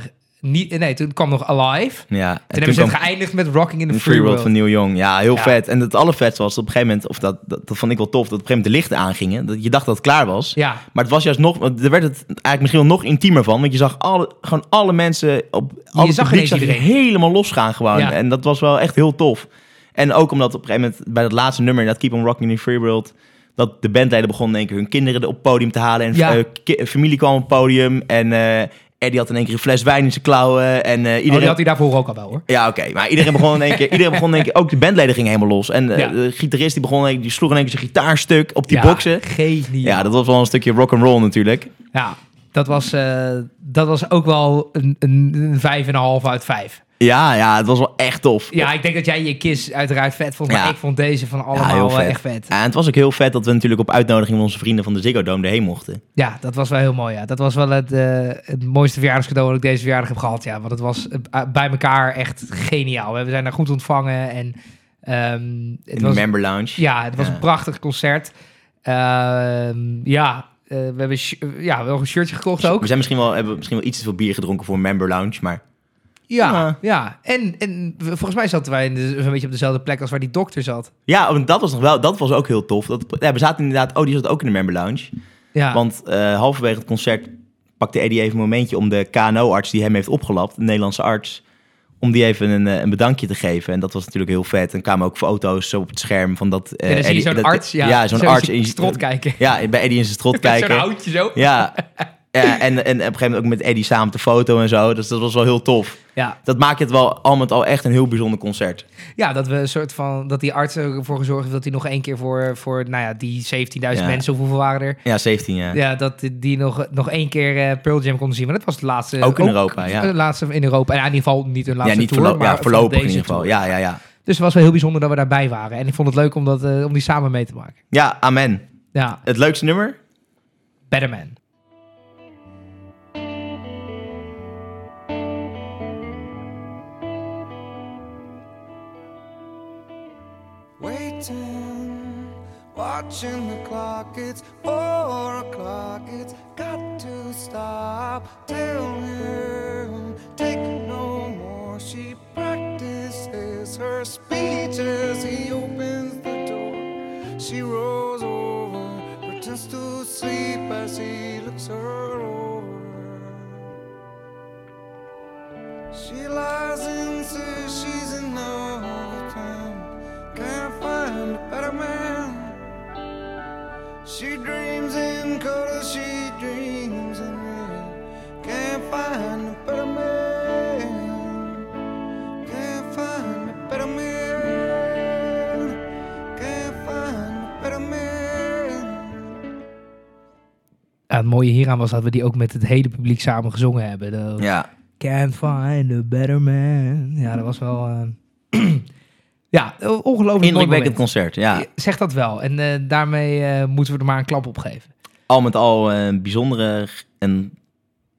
Speaker 1: niet. Nee, toen kwam nog Alive.
Speaker 3: Ja,
Speaker 1: En
Speaker 3: en
Speaker 1: toen hebben ze het geëindigd met Rocking in the Free World.
Speaker 3: van Neil Young. Ja, heel
Speaker 1: Ja.
Speaker 3: vet. En het allervetste was op een gegeven moment, of dat, dat, dat vond ik wel tof, dat op een gegeven moment de lichten aangingen. Dat je dacht dat het klaar was.
Speaker 1: Ja,
Speaker 3: Maar het was juist nog, er werd het eigenlijk misschien wel nog intiemer van. Want je zag alle, gewoon alle mensen op alle
Speaker 1: zag
Speaker 3: publiek zag je
Speaker 1: iedereen.
Speaker 3: helemaal losgaan gewoon.
Speaker 1: Ja.
Speaker 3: En dat was wel echt heel tof. En ook omdat op een gegeven moment bij dat laatste nummer, dat Keep on Rocking in the Free World, dat de bandleden begonnen in één keer hun kinderen op het podium te halen. En
Speaker 1: Ja.
Speaker 3: eh, familie kwam op het podium. En eh Eddie had in één keer een fles wijn in zijn klauwen. En eh,
Speaker 1: oh,
Speaker 3: iedereen...
Speaker 1: die had hij daarvoor ook al wel hoor.
Speaker 3: Ja, oké. Maar iedereen begon in één keer... Iedereen begon in één keer... Ook de bandleden gingen helemaal los. En eh,
Speaker 1: Ja.
Speaker 3: de gitarist die begon in. Die sloeg in één keer zijn gitaarstuk op die
Speaker 1: Ja,
Speaker 3: boksen.
Speaker 1: Geniaal.
Speaker 3: Ja, dat was wel een stukje rock and roll natuurlijk.
Speaker 1: Ja, dat was, eh, dat was ook wel een, een, een vijf en een half uit vijf.
Speaker 3: Ja, ja, het was wel echt tof.
Speaker 1: Ja, ik denk dat jij je Kiss uiteraard vet vond. Maar
Speaker 3: Ja.
Speaker 1: ik vond deze van allemaal
Speaker 3: vet.
Speaker 1: echt vet.
Speaker 3: Ja, en het was ook heel vet dat we natuurlijk op uitnodiging van onze vrienden van de Ziggo Dome erheen mochten.
Speaker 1: Ja, dat was wel heel mooi. Ja. Dat was wel het, eh, het mooiste verjaardagscadeau dat ik deze verjaardag heb gehad. Ja, want het was eh, bij elkaar echt geniaal. We zijn daar goed ontvangen. En, ehm, het
Speaker 3: In de
Speaker 1: was,
Speaker 3: Member Lounge.
Speaker 1: ja, het was een prachtig concert. Ehm, ja, eh, we hebben ja, wel een shirtje gekocht ook.
Speaker 3: We zijn misschien wel, hebben misschien wel iets te veel bier gedronken voor een Member Lounge, maar
Speaker 1: Ja,
Speaker 3: Ja.
Speaker 1: ja. En, en volgens mij zaten wij in de, een beetje op dezelfde plek als waar die dokter zat.
Speaker 3: ja, want dat was nog wel, dat was ook heel tof. Dat, ja, we zaten inderdaad, oh, die zat ook in de Member Lounge.
Speaker 1: Ja,
Speaker 3: Want eh, halverwege het concert pakte Eddie even een momentje om de KNO-arts die hem heeft opgelapt, de Nederlandse arts, om die even een, eh, een bedankje te geven. En dat was natuurlijk heel vet. En kwamen ook foto's op het scherm van dat... eh,
Speaker 1: en dan zie je
Speaker 3: Eddie-
Speaker 1: zo'n
Speaker 3: dat-
Speaker 1: arts, ja,
Speaker 3: ja zo'n
Speaker 1: zo
Speaker 3: arts.
Speaker 1: in zijn strot kijken.
Speaker 3: Ja, bij Eddie in zijn strot kijken.
Speaker 1: zo'n houtje zo.
Speaker 3: Ja. Ja, en, en op een gegeven moment ook met Eddie samen de foto en zo. Dus dat was wel heel tof.
Speaker 1: Ja,
Speaker 3: Dat maakt het wel al met al echt een heel bijzonder concert.
Speaker 1: ja, dat we een soort van dat die arts ervoor gezorgd heeft dat hij nog één keer voor, voor nou ja, die 17.000
Speaker 3: Ja.
Speaker 1: mensen, of hoeveel waren er?
Speaker 3: Ja, 17 jaar.
Speaker 1: Ja, dat die- nog, nog één keer eh, Pearl Jam konden zien. Maar dat was de laatste.
Speaker 3: Ook in Europa, ja.
Speaker 1: De laatste in Europa. En ja, in ieder geval niet een laatste
Speaker 3: ja, niet
Speaker 1: tour, maar
Speaker 3: ja, voorlopig in ieder geval.
Speaker 1: tour.
Speaker 3: Ja, ja, ja.
Speaker 1: Dus het was wel heel bijzonder dat we daarbij waren. En ik vond het leuk om, dat, eh, om die samen mee te maken.
Speaker 3: Ja, amen.
Speaker 1: Ja,
Speaker 3: Het leukste nummer?
Speaker 1: Better Man.
Speaker 5: Watching the clock. It's four o'clock. It's got to stop. Tell him, take no more. She practices her speech as he opens the door. She rolls over, pretends to sleep as he looks her over. She lies and says she's in love with him. Can't find a better man. She dreams in color, she dreams in red. Can't find a better man. Can't find a better man. Can't find a better man.
Speaker 1: Ja, het mooie hieraan was dat we die ook met het hele publiek samen gezongen hebben. De
Speaker 3: Ja.
Speaker 1: Can't find a better man. Ja, dat was wel... eh, ja, ongelooflijk
Speaker 3: Indrukwekkend concert. Ja.
Speaker 1: Zeg dat wel. En eh, daarmee eh, moeten we er maar een klap op geven.
Speaker 3: Al met al eh, een bijzondere en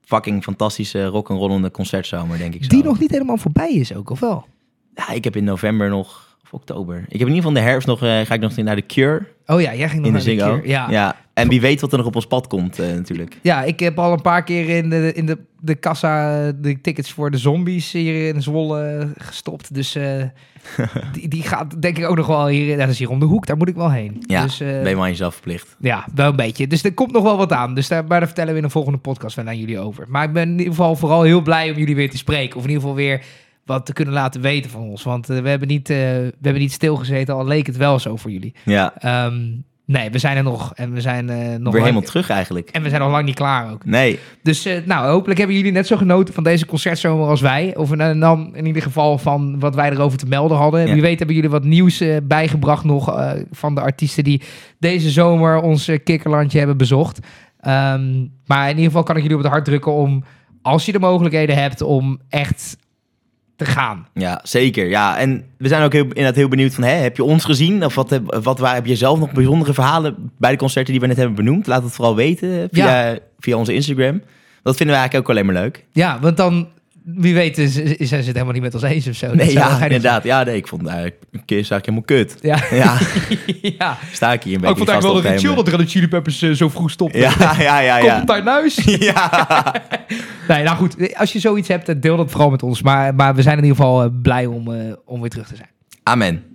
Speaker 3: fucking fantastische rock'n'rollende concertzomer, denk ik zo.
Speaker 1: Die nog niet helemaal voorbij is ook, of wel?
Speaker 3: Ja, ik heb in november nog, of oktober. Ik heb in ieder geval in de herfst nog, eh, ga ik nog naar de Cure
Speaker 1: Oh ja, jij ging nog
Speaker 3: in de
Speaker 1: naar de
Speaker 3: Ziggo.
Speaker 1: keer. Ja.
Speaker 3: ja. En wie weet wat er nog op ons pad komt eh, natuurlijk.
Speaker 1: Ja, ik heb al een paar keer in de, in de, de kassa de tickets voor de zombies hier in Zwolle gestopt. Dus eh, die, die gaat denk ik ook nog wel hier. Dat is hier om de hoek, daar moet ik wel heen.
Speaker 3: Ja,
Speaker 1: dus,
Speaker 3: ben je maar aan jezelf verplicht.
Speaker 1: ja, wel een beetje. Dus er komt nog wel wat aan. Dus daar, maar daar vertellen we in een volgende podcast wel aan jullie over. Maar ik ben in ieder geval vooral heel blij om jullie weer te spreken. Of in ieder geval weer wat te kunnen laten weten van ons. Want eh, we, hebben niet, eh, we hebben niet stilgezeten, al leek het wel zo voor jullie.
Speaker 3: Ja,
Speaker 1: Ehm, nee, we zijn er nog. En we zijn eh, nog
Speaker 3: weer
Speaker 1: lang-
Speaker 3: helemaal terug eigenlijk.
Speaker 1: En we zijn nog lang niet klaar ook.
Speaker 3: Nee,
Speaker 1: Dus nou, hopelijk hebben jullie net zo genoten van deze concertzomer als wij. Of en dan in ieder geval van wat wij erover te melden hadden.
Speaker 3: Ja.
Speaker 1: Wie weet hebben jullie wat nieuws bijgebracht nog van de artiesten die deze zomer ons kikkerlandje hebben bezocht. Ehm, maar in ieder geval kan ik jullie op het hart drukken om, als je de mogelijkheden hebt, om echt te gaan.
Speaker 3: ja, zeker. Ja, en we zijn ook heel, inderdaad heel benieuwd van, hè, heb je ons gezien? Of wat, heb, wat waar, heb je zelf nog bijzondere verhalen bij de concerten die we net hebben benoemd? Laat het vooral weten via, via onze Instagram. Dat vinden we eigenlijk ook alleen maar leuk.
Speaker 1: Ja, want dan, wie weet, is, is, zijn ze het helemaal niet met ons eens of zo.
Speaker 3: Nee,
Speaker 1: wel
Speaker 3: ja, inderdaad. Ja, nee, ik vond het eigenlijk een keer zag ik helemaal kut.
Speaker 1: Ja.
Speaker 3: Ja,
Speaker 1: ja.
Speaker 3: sta ik hier een beetje
Speaker 1: vond ik
Speaker 3: vast
Speaker 1: wel
Speaker 3: op
Speaker 1: dat
Speaker 3: te
Speaker 1: chill dat Red Hot Chili Peppers eh, zo vroeg stopte.
Speaker 3: Ja, ja, ja,
Speaker 1: Komt
Speaker 3: ja.
Speaker 1: het uit huis?
Speaker 3: Ja.
Speaker 1: Nee, nou goed. Als je zoiets hebt, eh, deel dat vooral met ons. Maar, maar we zijn in ieder geval eh, blij om, om weer terug te zijn.
Speaker 3: Amen.